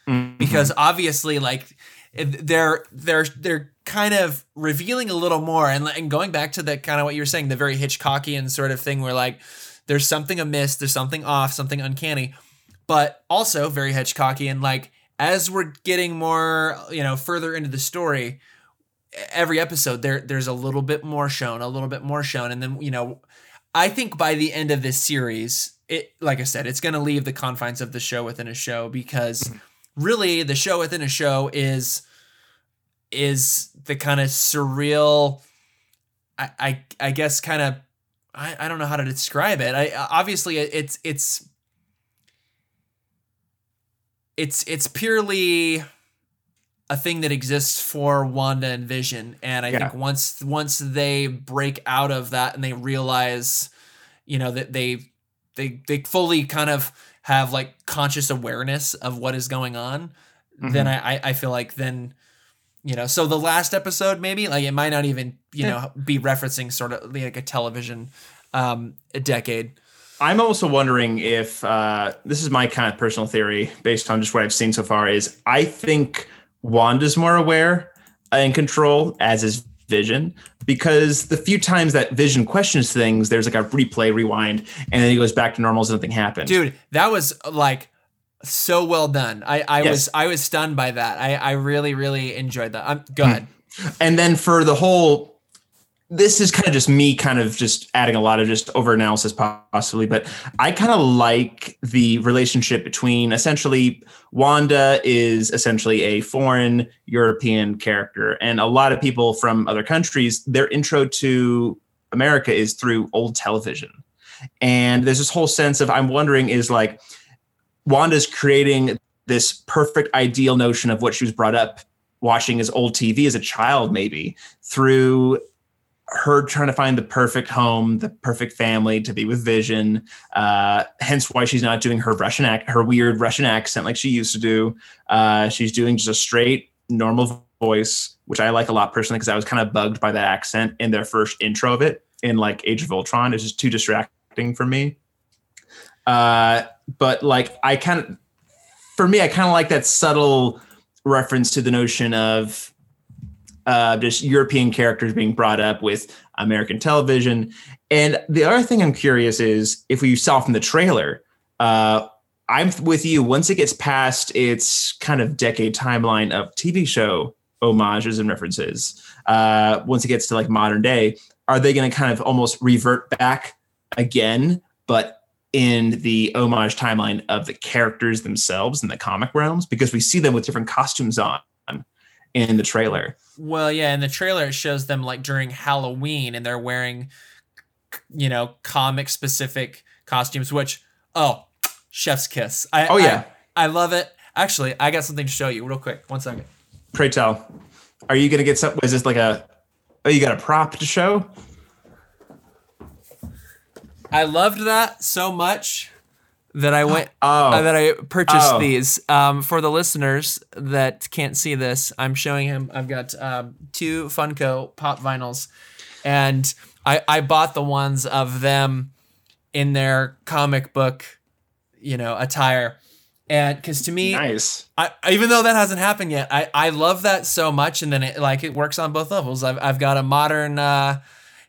Mm-hmm. Because obviously like they're they're they're kind of revealing a little more. And, and going back to the kind of what you were saying the very hitchcockian sort of thing where like there's something amiss there's something off something uncanny. But also very hitchcockian like as we're getting more you know further into the story every episode there there's a little bit more shown a little bit more shown. And then you know i think by the end of this series it like i said it's going to leave the confines of the show within a show because mm-hmm. Really the show within a show is is the kind of surreal I, I I guess kind of I, I don't know how to describe it. I obviously it's it's it's it's purely a thing that exists for Wanda and Vision and I yeah. think once once they break out of that and they realize you know that they they they fully kind of have like conscious awareness of what is going on, mm-hmm. then I, I feel like then you know so the last episode maybe like it might not even you know be referencing sort of like a television um a decade i'm also wondering if uh this is my kind of personal theory based on just what i've seen so far is i think wanda's more aware and control as is Vision because the few times that Vision questions things, there's like a replay, rewind, and then he goes back to normal as nothing happened. Dude, that was like so well done. I, I yes. was I was stunned by that. I, I really really enjoyed that. Um, go hmm. ahead. And then for the whole this is kind of just me kind of just adding a lot of just over analysis possibly but i kind of like the relationship between essentially wanda is essentially a foreign european character and a lot of people from other countries their intro to america is through old television. And there's this whole sense of i'm wondering is like wanda's creating this perfect ideal notion of what she was brought up watching as old tv as a child maybe through her trying to find the perfect home, the perfect family to be with Vision. Uh, hence why she's not doing her Russian act, her weird Russian accent like she used to do. Uh, she's doing just a straight normal voice, which I like a lot personally because I was kind of bugged by that accent in their first intro of it in like Age of Ultron. It's just too distracting for me. Uh, but like I kind of, for me, I kind of like that subtle reference to the notion of uh, just European characters being brought up with American television. And the other thing I'm curious is if we saw from the trailer, uh, I'm with you. Once it gets past its kind of decade timeline of TV show homages and references, uh, once it gets to like modern day, are they going to kind of almost revert back again, but in the homage timeline of the characters themselves in the comic realms? Because we see them with different costumes on in the trailer. Well, yeah, in the trailer it shows them like during Halloween and they're wearing you know, comic specific costumes which oh, chef's kiss. I Oh yeah. I, I love it. Actually, I got something to show you real quick. One second. Pray tell. Are you going to get some is this like a Oh, you got a prop to show? I loved that so much that I went Oh. uh, that I purchased Oh. these. Um, for the listeners that can't see this, I'm showing him. I've got um, two Funko pop vinyls, and I I bought the ones of them in their comic book, you know, attire. And because to me, Nice. I, even though that hasn't happened yet, I, I love that so much, and then it like it works on both levels. I've I've got a modern, uh,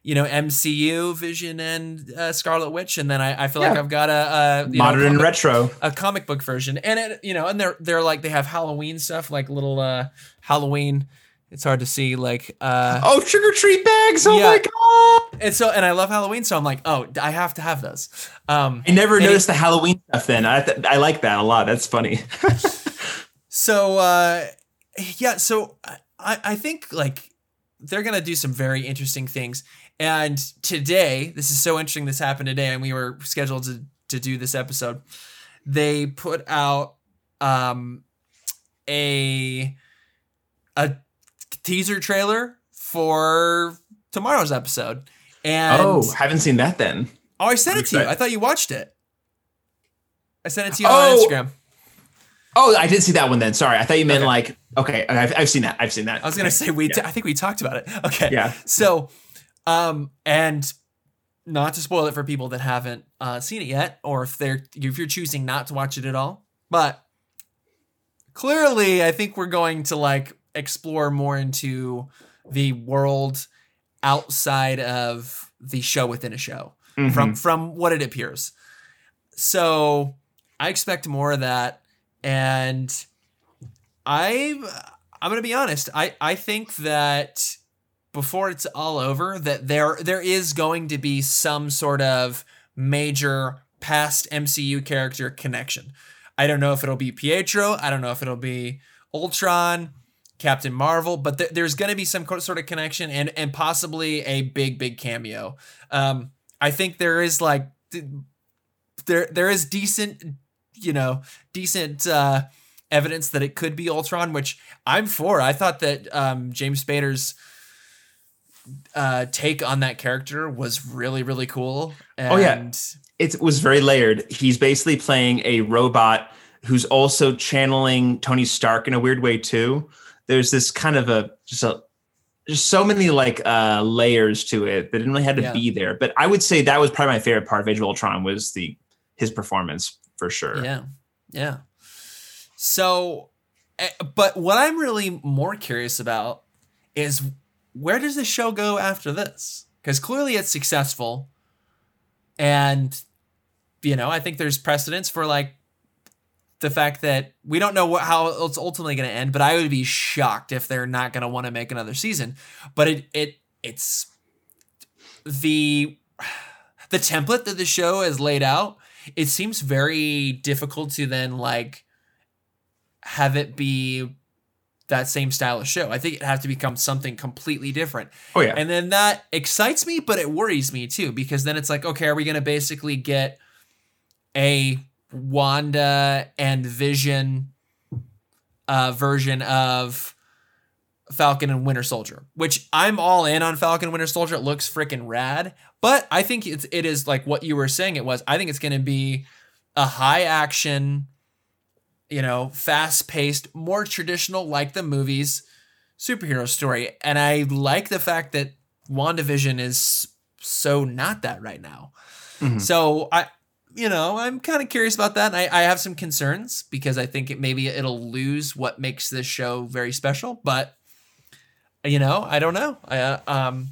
you know, MCU Vision and uh, Scarlet Witch, and then I, I feel like I've got a, a you know, Modern and comic- retro. a comic book version, and it you know, and they're they're like they have Halloween stuff, like little uh Halloween. It's hard to see, like uh, Oh, trick or treat bags. Oh Yeah. my god. and so and I love Halloween, so I'm like, oh, I have to have those. Um, I never And it- noticed the Halloween stuff then. I th- I like that a lot. That's funny. So uh yeah, so I I think like they're gonna do some very interesting things. And today, this is so interesting. This happened today, and we were scheduled to to do this episode. They put out um a a teaser trailer for tomorrow's episode. And oh, haven't seen that then. oh, I sent I'm it to you. I thought you watched it. I sent it to you on Oh, Instagram. Oh, I did see that one then. Sorry, I thought you meant Okay. like okay. I've, I've seen that. I've seen that. I was gonna say we. Yeah. I think we talked about it. Okay. Yeah. So, um, and not to spoil it for people that haven't uh, seen it yet, or if they're if you're choosing not to watch it at all, but clearly, I think we're going to like explore more into the world outside of the show within a show Mhm. from from what it appears. So I expect more of that, and I'm I'm gonna be honest. I I think that before it's all over, that there there is going to be some sort of major past MCU character connection. I don't know if it'll be Pietro. I don't know if it'll be Ultron, Captain Marvel, but th- there's going to be some sort of connection and and possibly a big big cameo. Um, I think there is like there there is decent, you know, decent uh, evidence that it could be Ultron, which I'm for. I thought that um, James Spader's uh, take on that character was really really cool. And Oh, yeah. it was very layered. He's basically playing a robot who's also channeling Tony Stark in a weird way too. There's this kind of a just a just so many like uh layers to it that didn't really have to Yeah. be there. But I would say that was probably my favorite part of Age of Ultron was the his performance for sure. Yeah. Yeah. So, eh, but what I'm really more curious about is where does the show go after this? Because clearly it's successful. And, you know, I think there's precedence for like the fact that we don't know what, how it's ultimately going to end, but I would be shocked if they're not going to want to make another season. But it, it, it's the, the template that the show has laid out it seems very difficult to then like have it be that same style of show. I think it has to become something completely different. Oh yeah. And then that excites me, but it worries me too, because then it's like, okay, are we going to basically get a Wanda and Vision uh, version of Falcon and Winter Soldier, which I'm all in on Falcon and Winter Soldier. It looks freaking rad, but I think it's it is like what you were saying it was. I think it's going to be a high action, you know, fast paced, more traditional like the movies superhero story. And I like the fact that WandaVision is so not that right now. Mm-hmm. So I you know, I'm kind of curious about that. I, I have some concerns because I think it maybe it'll lose what makes this show very special. But you know, I don't know. I uh, um,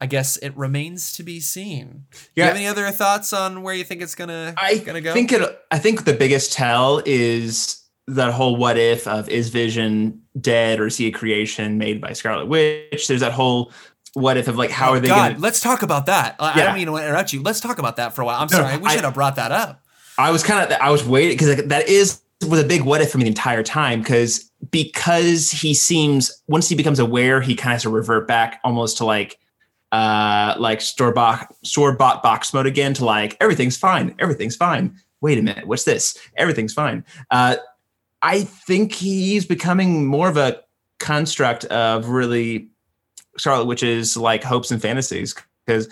I guess it remains to be seen. Yeah. Do you have any other thoughts on where you think it's gonna I gonna go? think it. I think the biggest tell is that whole what if of is Vision dead or is he a creation made by Scarlet Witch? There's that whole what if of like how oh, are they God, gonna... let's talk about that. I don't mean to interrupt you. Let's talk about that for a while. I'm no, sorry. We should have brought that up. I was kind of I was waiting because like, that is was a big what if for me the entire time because because he seems once he becomes aware he kind of has to revert back almost to like uh like store bought store bought box mode again to like everything's fine everything's fine. Wait a minute what's this? Everything's fine. Uh I think he's becoming more of a construct of really Scarlet Witch's like hopes and fantasies because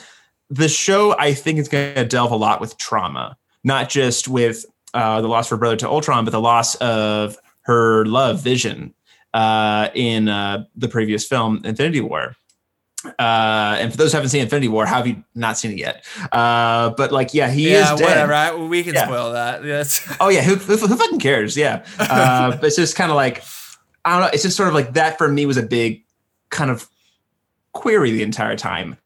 the show I think is going to delve a lot with trauma, not just with uh, the loss of her brother to Ultron, but the loss of her love, Vision, uh, in uh, the previous film, Infinity War. Uh, and for those who haven't seen Infinity War, how have you not seen it yet? Uh, but like, yeah, he yeah, is dead. whatever. I, we can yeah. spoil that. Yes. oh yeah, who, who, who fucking cares? Yeah. Uh, but it's just kind of like I don't know. It's just sort of like that for me was a big kind of query the entire time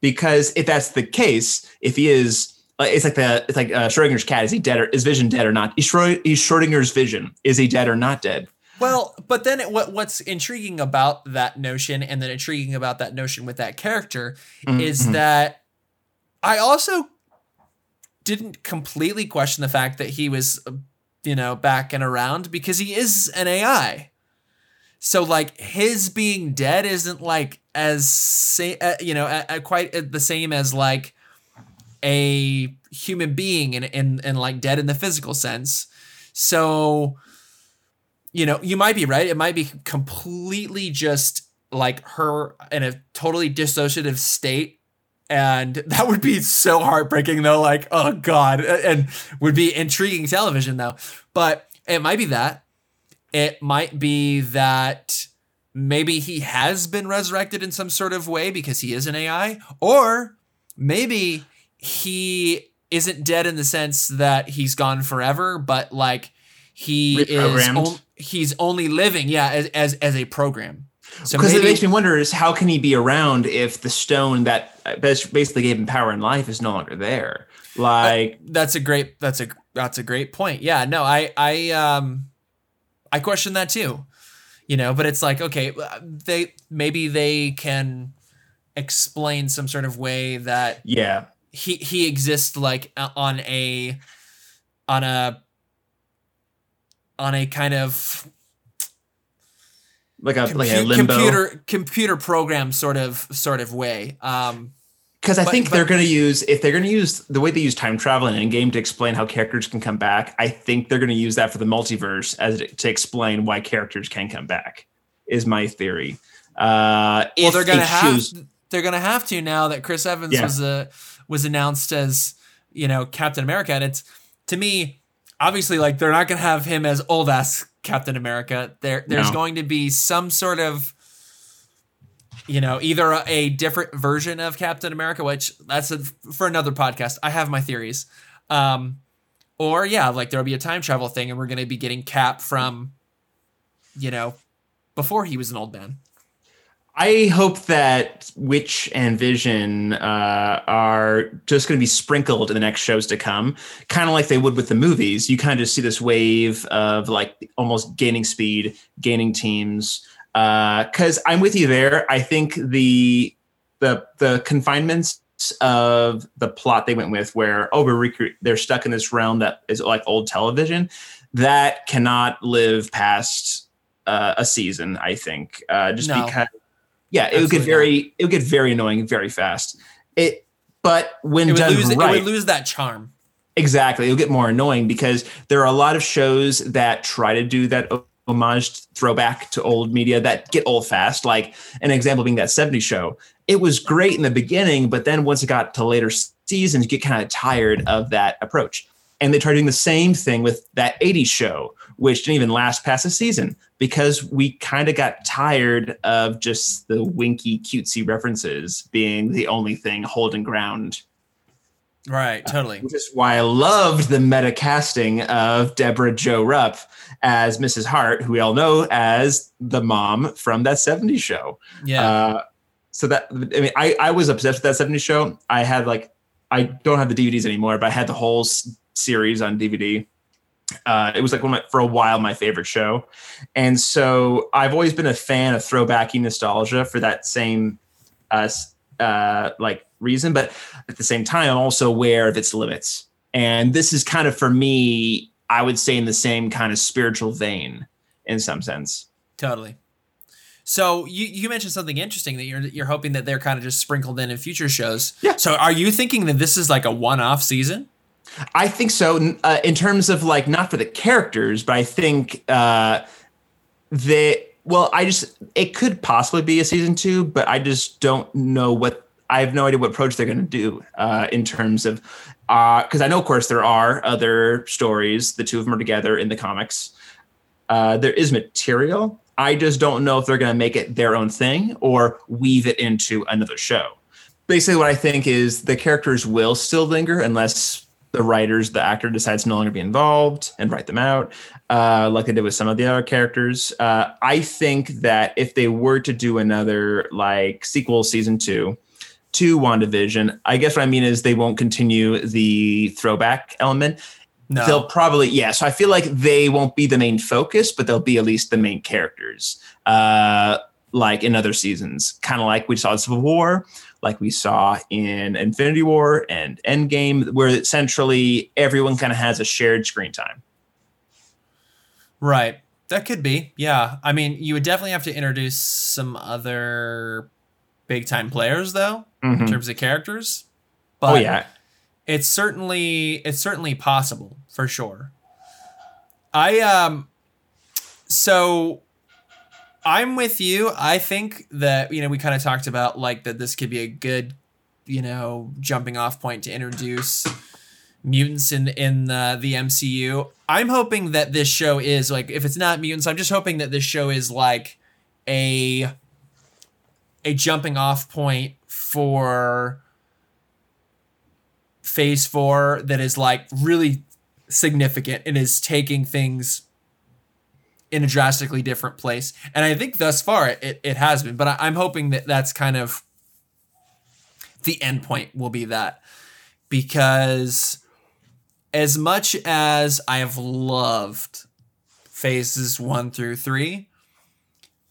because if that's the case, if he is, it's like the it's like uh, Schrodinger's cat. Is he dead or is Vision dead or not? Is Schrodinger's vision? Is he dead or not dead? Well, but then it, what what's intriguing about that notion, and then intriguing about that notion with that character, mm-hmm. is that I also didn't completely question the fact that he was, you know, back and around because he is an AI. So like his being dead isn't like as say uh, you know uh, uh, quite the same as like a human being and and and like dead in the physical sense. So you know, you might be right. It might be completely just like her in a totally dissociative state. And that would be so heartbreaking though like oh god. And would be intriguing television though. But it might be that. It might be that maybe he has been resurrected in some sort of way because he is an AI, or maybe he isn't dead in the sense that he's gone forever, but like he is he's only living, yeah, as as, as a program. So because it makes me wonder is how can he be around if the stone that basically gave him power in life is no longer there? Like uh, that's a great that's a that's a great point. Yeah, no, I I um I question that too. You know, but it's like okay, they maybe they can explain some sort of way that yeah he he exists like on a on a on a kind of like a compu- like a limbo computer computer program sort of sort of way. Um, because I but, think but, they're going to use if they're going to use the way they use time travel Endgame to explain how characters can come back. I think they're going to use that for the multiverse as to explain why characters can come back. Is my theory. Uh, well, they're going to have choose, they're going to have to now that Chris Evans yeah. was uh, was announced as you know Captain America, and it's to me obviously like they're not going to have him as old ass Captain America. There there's no. going to be some sort of you know, either a, a, different version of Captain America, which that's a, for another podcast. I have my theories. Um, or yeah, like there'll be a time travel thing and we're going to be getting Cap from, you know, before he was an old man. I hope that Witch and Vision uh, are just going to be sprinkled in the next shows to come, kind of like they would with the movies. You kind of see this wave of like almost gaining speed, gaining teams, because uh, I'm with you there. I think the the the confinements of the plot they went with, where oh we're recre- they're stuck in this realm that is like old television, that cannot live past uh, a season. I think uh, just no. because yeah, it would get very not. it would get very annoying very fast. It but when it done lose, right, it would lose that charm. Exactly, it'll get more annoying because there are a lot of shows that try to do that homage throwback to old media that get old fast. Like an example being that 70s show. It was great in the beginning, but then once it got to later seasons, you get kind of tired of that approach. And they tried doing the same thing with that 80s show, which didn't even last past a season because we kind of got tired of just the winky, cutesy references being the only thing holding ground Right, totally. which is why I loved the meta casting of Debra Jo Rupp as Mrs. Hart, who we all know as the mom from that 70s show. Yeah. Uh, so that I mean, I, I was obsessed with that 70s show. I had like I don't have the DVDs anymore, but I had the whole series on DVD. Uh, it was like one of my, for a while my favorite show, and so I've always been a fan of throwbacky nostalgia for that same uh, uh, like reason. But at the same time, I'm also aware of its limits, and this is kind of for me, I would say, in the same kind of spiritual vein, in some sense. Totally. So you, you mentioned something interesting that you're you're hoping that they're kind of just sprinkled in in future shows. Yeah. So are you thinking that this is like a one-off season? I think so. Uh, in terms of like not for the characters, but I think uh, they. Well, I just it could possibly be a season two, but I just don't know what. I have no idea what approach they're going to do uh, in terms of because I know, of course, there are other stories. The two of them are together in the comics. Uh, there is material. I just don't know if they're going to make it their own thing or weave it into another show basically what I think is the characters will still linger unless the writers, the actor decides to no longer be involved and write them out, uh, like they did with some of the other characters. Uh, I think that if they were to do another like sequel season two to WandaVision, I guess what I mean is they won't continue the throwback element. No. They'll probably yeah. So I feel like they won't be the main focus, but they'll be at least the main characters. Uh, like in other seasons, kind of like we saw in Civil War, like we saw in Infinity War and Endgame, where essentially everyone kind of has a shared screen time. Right. That could be. Yeah. I mean, you would definitely have to introduce some other big time players though, in Mhm. terms of characters. But Oh yeah, it's certainly it's certainly possible for sure. I um so I'm with you. I think that you know we kind of talked about like that this could be a good you know jumping off point to introduce mutants in in uh, the, the MCU. I'm hoping that this show is like if it's not mutants, I'm just hoping that this show is like a a jumping off point for phase 4 that is like really significant and is taking things in a drastically different place. And I think thus far it, it has been, but I, I'm hoping that that's kind of the end point will be that because as much as I have loved phases one through three,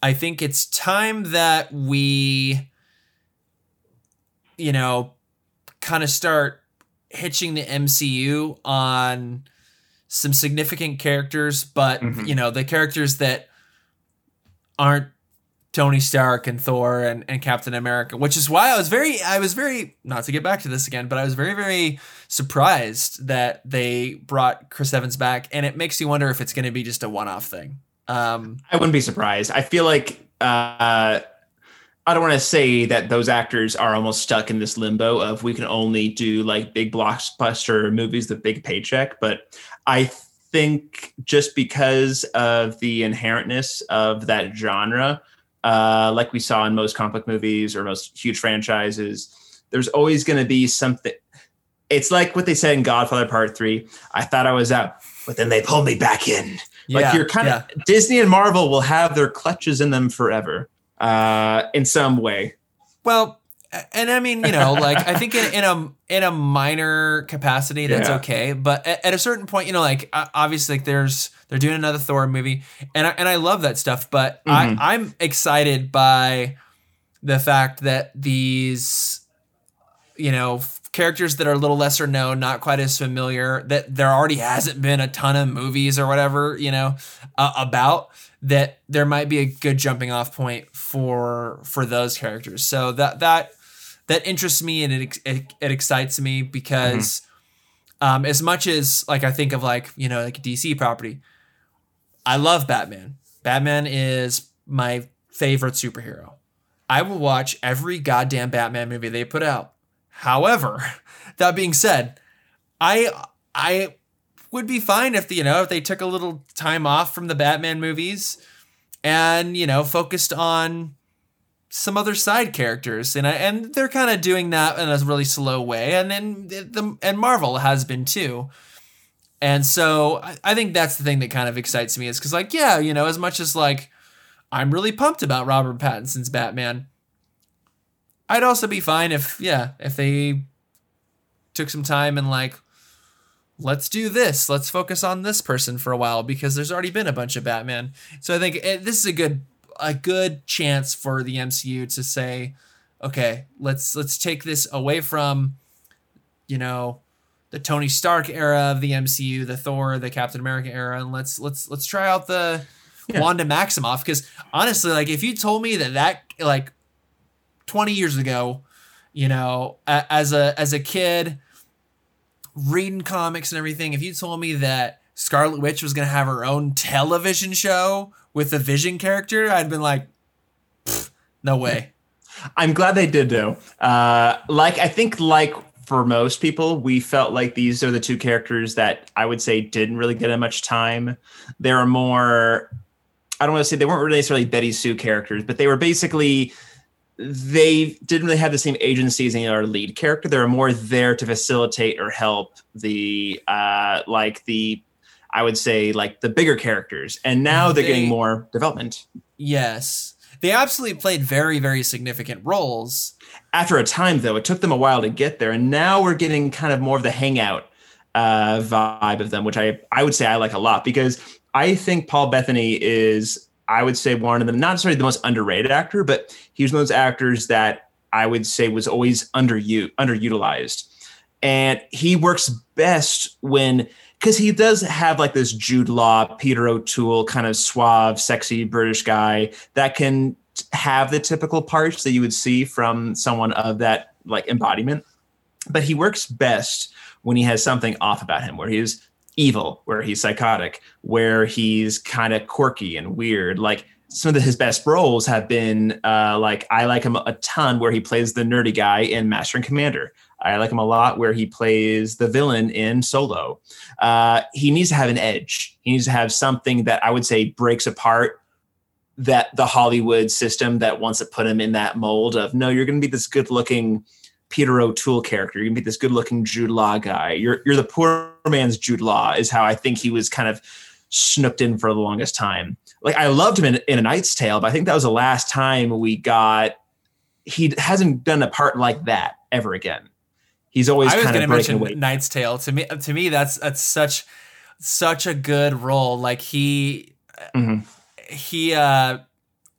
I think it's time that we, you know, kind of start hitching the MCU on some significant characters, but Mhm. you know, the characters that aren't Tony Stark and Thor and, and Captain America, which is why I was very I was very not to get back to this again, but I was very, very surprised that they brought Chris Evans back. And it makes you wonder if it's gonna be just a one off thing. Um I wouldn't be surprised. I feel like uh, I don't want to say that those actors are almost stuck in this limbo of we can only do like big blockbuster movies with big paycheck, but I think just because of the inherentness of that genre, uh, like we saw in most comic movies or most huge franchises, there's always going to be something. It's like what they said in Godfather Part Three. I thought I was out, but then they pulled me back in. Yeah, Like you're kind yeah. of Disney and Marvel will have their clutches in them forever, uh, in some way. Well, and I mean, you know, like I think in, in a in a minor capacity, that's Yeah. okay. But at, at a certain point, you know, like obviously, like there's they're doing another Thor movie, and I, and I love that stuff. But Mhm. I, I'm excited by the fact that these, you know, characters that are a little lesser known, not quite as familiar, that there already hasn't been a ton of movies or whatever, you know, uh, about that there might be a good jumping off point for for those characters. So that that that interests me and it it, it excites me because um, as much as like I think of like you know like a DC property, I love Batman. Batman is my favorite superhero. I will watch every goddamn Batman movie they put out. However, that being said, I I would be fine if you know if they took a little time off from the Batman movies and you know focused on some other side characters and and they're kind of doing that in a really slow way and then the and Marvel has been too. And so I, I think that's the thing that kind of excites me is because like yeah you know as much as like I'm really pumped about Robert Pattinson's Batman. I'd also be fine if yeah if they took some time and like let's do this let's focus on this person for a while because there's already been a bunch of batman so i think it, this is a good a good chance for the mcu to say okay let's let's take this away from you know the tony stark era of the mcu the thor the captain america era and let's let's let's try out the yeah. wanda maximoff because honestly like if you told me that that like 20 years ago you know as a as a kid reading comics and everything, if you told me that Scarlet Witch was going to have her own television show with a Vision character, I'd been like, no way. I'm glad they did though. Uh, like I think like for most people, we felt like these are the two characters that I would say didn't really get much time. They are more I don't want to say they weren't really necessarily Betty Sue characters, but they were basically they didn't really have the same agency as other lead character. They were more there to facilitate or help the uh, like the I would say like the bigger characters. And now they're they, getting more development. Yes. They absolutely played very, very significant roles. After a time though, it took them a while to get there. And now we're getting kind of more of the hangout uh, vibe of them, which I I would say I like a lot because I think Paul Bettany is I would say one of them, not necessarily the most underrated actor, but he was one of those actors that I would say was always under underutilized. And he works best when because he does have like this Jude Law, Peter O'Toole kind of suave, sexy British guy that can have the typical parts that you would see from someone of that like embodiment. But he works best when he has something off about him, where he's evil, where he's psychotic, where he's kind of quirky and weird. Like some of his best roles have been uh, like I like him a ton where he plays the nerdy guy in Master and Commander. I like him a lot where he plays the villain in Solo. Uh, he needs to have an edge. He needs to have something that I would say breaks apart that the Hollywood system that wants to put him in that mold of no, you're going to be this good looking Peter O'Toole character. You're gonna be this good-looking Jude Law guy. You're you're the poor man's Jude Law is how I think he was kind of snooked in for the longest time. Like I loved him in, in A Knight's Tale, but I think that was the last time we got. He hasn't done a part like that ever again. He's always. I was going to mention away. Knight's Tale. To me, to me, that's that's such such a good role. Like he mm-hmm. he uh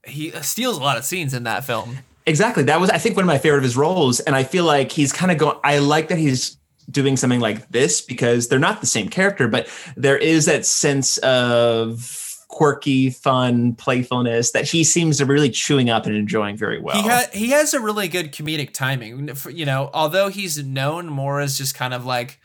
he steals a lot of scenes in that film. Exactly. That was, I think, one of my favorite of his roles. And I feel like he's kind of going, I like that he's doing something like this because they're not the same character, but there is that sense of quirky, fun playfulness that he seems to really chewing up and enjoying very well. He, ha- he has a really good comedic timing. You know, although he's known more as just kind of like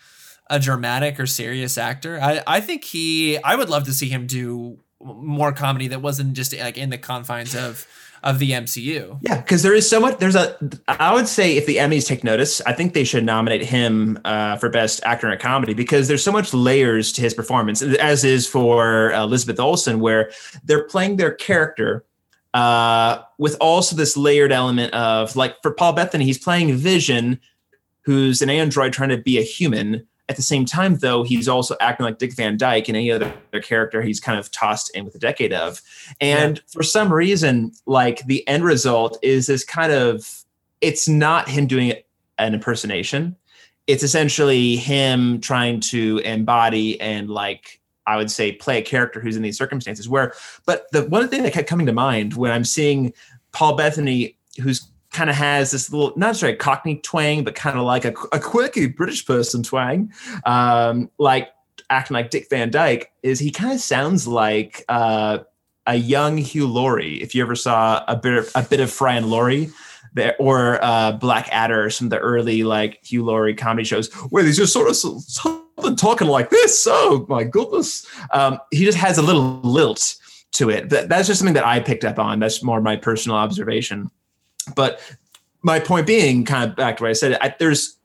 a dramatic or serious actor, I, I think he, I would love to see him do more comedy that wasn't just like in the confines of of the MCU. Yeah, because there is so much. There's a. I would say if the Emmys take notice, I think they should nominate him uh, for Best Actor in a Comedy because there's so much layers to his performance, as is for Elizabeth Olsen, where they're playing their character uh, with also this layered element of like for Paul Bettany, he's playing Vision, who's an android trying to be a human at the same time, though, he's also acting like Dick Van Dyke and any other character he's kind of tossed in with a decade of. And yeah. for some reason, like the end result is this kind of it's not him doing an impersonation. It's essentially him trying to embody and like I would say play a character who's in these circumstances where but the one thing that kept coming to mind when I'm seeing Paul Bettany who's kind of has this little, not necessarily Cockney twang, but kind of like a, a quirky British person twang, um, like acting like Dick Van Dyke, is he kind of sounds like uh, a young Hugh Laurie. If you ever saw a bit of, a bit of Fry and Laurie, there, or uh, Black Adder, some of the early like Hugh Laurie comedy shows, where he's just sort of something talking like this. Oh my goodness, um, he just has a little lilt to it. But that's just something that I picked up on. That's more my personal observation. But my point being, kind of back to what I said, I, there's,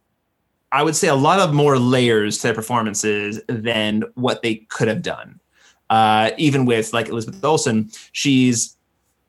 I would say, a lot of more layers to their performances than what they could have done. Uh, even with like Elizabeth Olsen, she's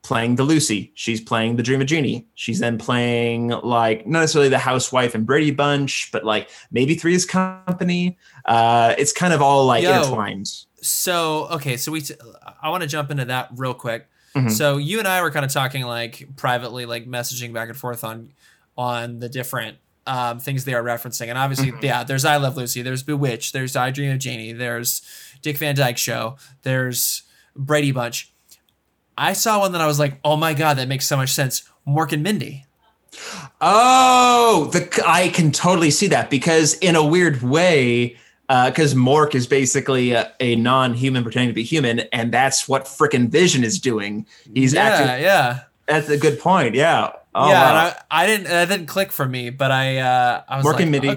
playing the Lucy. She's playing the Dream of Jeannie. She's then playing like not necessarily the housewife and Brady Bunch, but like maybe Three's Company. Uh, it's kind of all like Yo. intertwined. So okay, so we t- I want to jump into that real quick. Mhm. So you and I were kind of talking like privately, like messaging back and forth on on the different um, things they are referencing, and obviously, Mhm. yeah, there's I Love Lucy, there's Bewitched, there's I Dream of Jeannie, there's Dick Van Dyke Show, there's Brady Bunch. I saw one that I was like, oh my god, that makes so much sense. Mork and Mindy. Oh, the I can totally see that because in a weird way, because Mork is basically a, a non-human pretending to be human, and that's what frickin' Vision is doing. He's yeah, acting. yeah, That's a good point. Yeah. Oh, yeah. wow. And I, I didn't, that didn't click for me, but I, uh, I was Mork like, and Mindy. oh,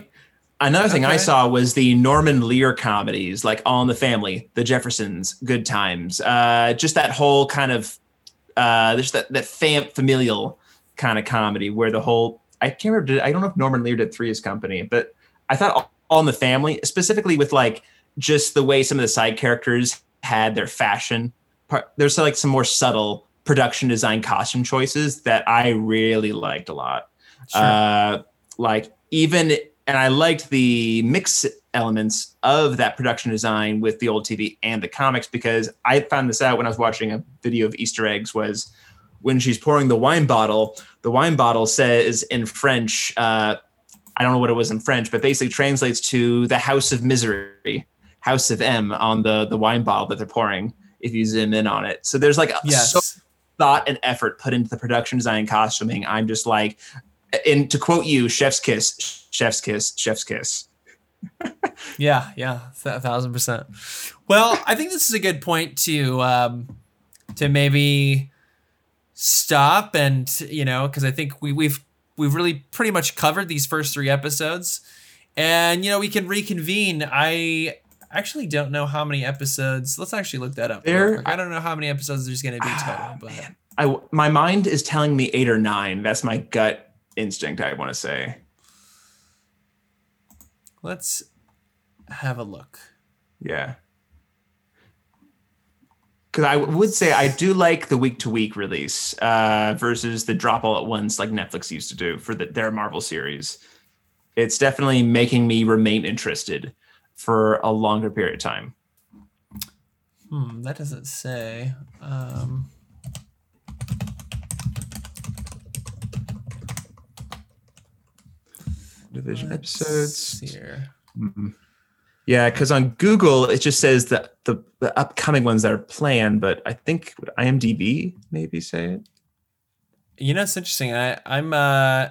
Another thing I saw was the Norman Lear comedies, like All in the Family, The Jeffersons, Good Times. Uh, just that whole kind of, uh, just that that fam- familial kind of comedy where the whole I can't remember. Did, I don't know if Norman Lear did Three's Company, but I thought All, in the Family, specifically with like just the way some of the side characters had their fashion. Part, there's like some more subtle production design costume choices that I really liked a lot sure. uh, like even and I liked the mix elements of that production design with the old TV and the comics because I found this out when I was watching a video of Easter eggs was when she's pouring the wine bottle, the wine bottle says in French, uh, I don't know what it was in French, but basically translates to the house of misery, house of M on the the wine bottle that they're pouring. If you zoom in on it, so there's like yes. so thought and effort put into the production design and costuming. I'm just like, and to quote you, chef's kiss, chef's kiss, chef's kiss. Yeah, yeah, a thousand percent. Well, I think this is a good point to um, to maybe stop and you know because I think we, we've we've really pretty much covered these first three episodes, and you know we can reconvene. I actually don't know how many episodes. Let's actually look that up. There- I don't know how many episodes there's going to be total, Ah, but man. I my mind is telling me eight or nine. That's my gut instinct. I want to say. let's have a look. Yeah. Because I would say I do like the week to week release uh, versus the drop all at once like Netflix used to do for the, their Marvel series. It's definitely making me remain interested for a longer period of time. Hmm, that doesn't say. Um, Division let's episodes. here. Mhm. Yeah, because on Google it just says that the the upcoming ones that are planned, but I think would IMDb maybe say it. You know, it's interesting. I, I'm uh,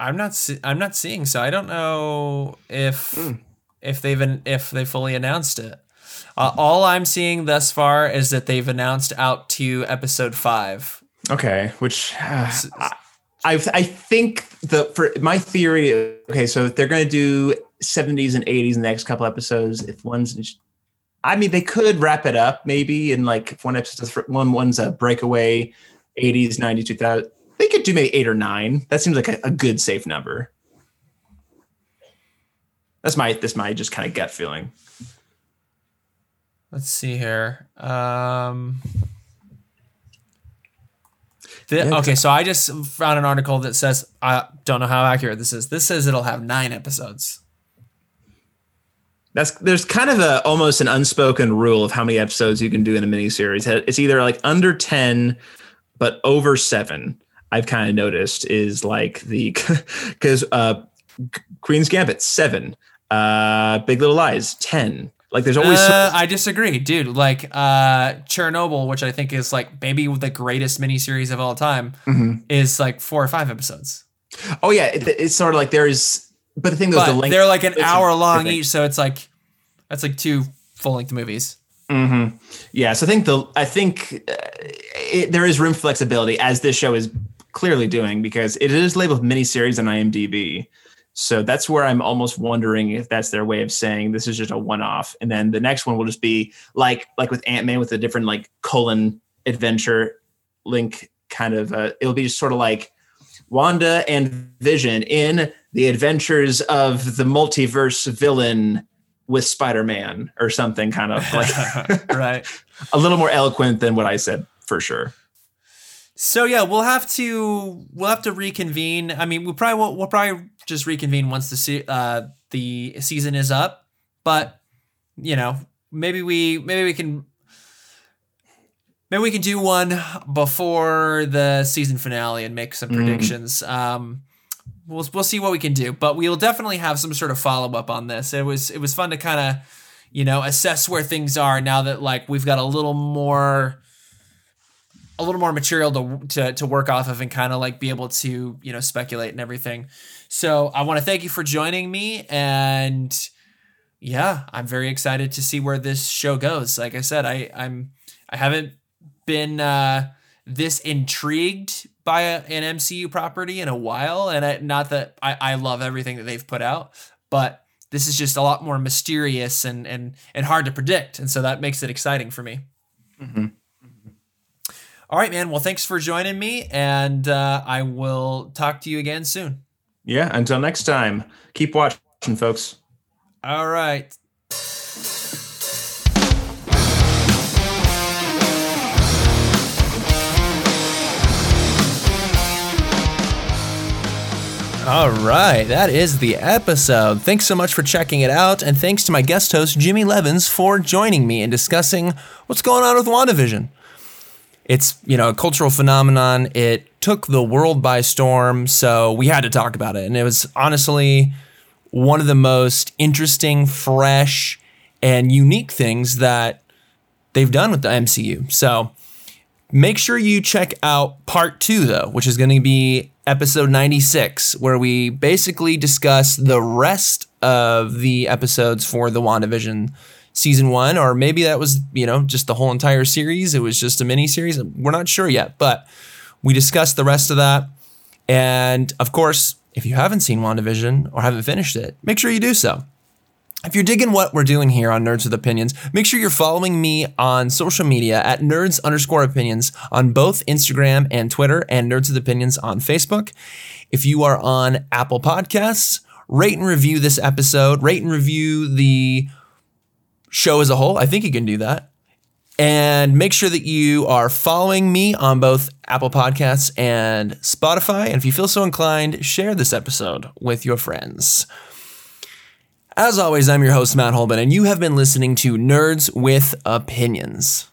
I'm not see- I'm not seeing, so I don't know if Hmm. if they've an- if they fully announced it. Uh, all I'm seeing thus far is that they've announced out to episode five. Okay, which uh, I I think the for my theory. Okay, so they're going to do 70s and 80s in the next couple episodes, if one's, I mean, they could wrap it up maybe in like if one episode, one one's a breakaway, 80s, 90s, 2000. They could do maybe eight or nine. That seems like a, a good safe number. That's my that's my just kind of gut feeling. Let's see here. Um, the- Yeah, 'cause- okay, so I just found an article that says I don't know how accurate this is. This says it'll have nine episodes. That's there's kind of a almost an unspoken rule of how many episodes you can do in a miniseries. It's either like under 10, but over seven. I've kind of noticed is like the because uh Queen's Gambit, seven, uh Big Little Lies, 10. Like there's always Uh, some- I disagree, dude. Like uh, Chernobyl, which I think is like maybe the greatest miniseries of all time, Mhm. is like four or five episodes. Oh yeah, it, it's sort of like there's but the thing though, is the length they're like an hour long each, so it's like that's like two full length movies. hmm Yeah, so I think the I think uh, it, there is room for flexibility as this show is clearly doing because it is labeled miniseries on IMDb, So that's where I'm almost wondering if that's their way of saying this is just a one-off, and then the next one will just be like like with Ant Man with a different like colon adventure link kind of. Uh, it'll be just sort of like Wanda and Vision in the adventures of the multiverse villain with Spider-Man or something kind of like right. a little more eloquent than what I said for sure. So yeah, we'll have to we'll have to reconvene. I mean, we probably will, we'll probably just reconvene once the se- uh, the season is up. But you know, maybe we maybe we can maybe we can do one before the season finale and make some predictions. Um, we'll we'll see what we can do, but we'll definitely have some sort of follow up on this. It was it was fun to kind of you know assess where things are now that like we've got a little more a little more material to to, to work off of and kind of like be able to you know speculate and everything. So I want to thank you for joining me and yeah, I'm very excited to see where this show goes. Like I said, I I'm I haven't been uh, this intrigued by a, an MCU property in a while, and I, not that I, I love everything that they've put out, but this is just a lot more mysterious and and and hard to predict, and so that makes it exciting for me. Mm-hmm. All right, man. Well, thanks for joining me, and uh, I will talk to you again soon. Yeah. Until next time, keep watching, folks. All right. All right, that is the episode. Thanks so much for checking it out, and thanks to my guest host, Jimmy Leavens, for joining me and discussing what's going on with WandaVision. It's, you know, a cultural phenomenon. It took the world by storm, so we had to talk about it. And it was honestly one of the most interesting, fresh, and unique things that they've done with the MCU. So make sure you check out part two, though, which is going to be episode 96, where we basically discuss the rest of the episodes for the WandaVision season one, or maybe that was, you know, just the whole entire series. It was just a mini series. We're not sure yet, but we discussed the rest of that. And of course, if you haven't seen WandaVision or haven't finished it, make sure you do so. If you're digging what we're doing here on Nerds with Opinions, make sure you're following me on social media at nerds underscore opinions on both Instagram and Twitter, and Nerds with Opinions on Facebook. If you are on Apple Podcasts, rate and review this episode, rate and review the show as a whole. I think you can do that. And make sure that you are following me on both Apple Podcasts and Spotify. And if you feel so inclined, share this episode with your friends. As always, I'm your host, Matt Holman, and you have been listening to Nerds with Opinions.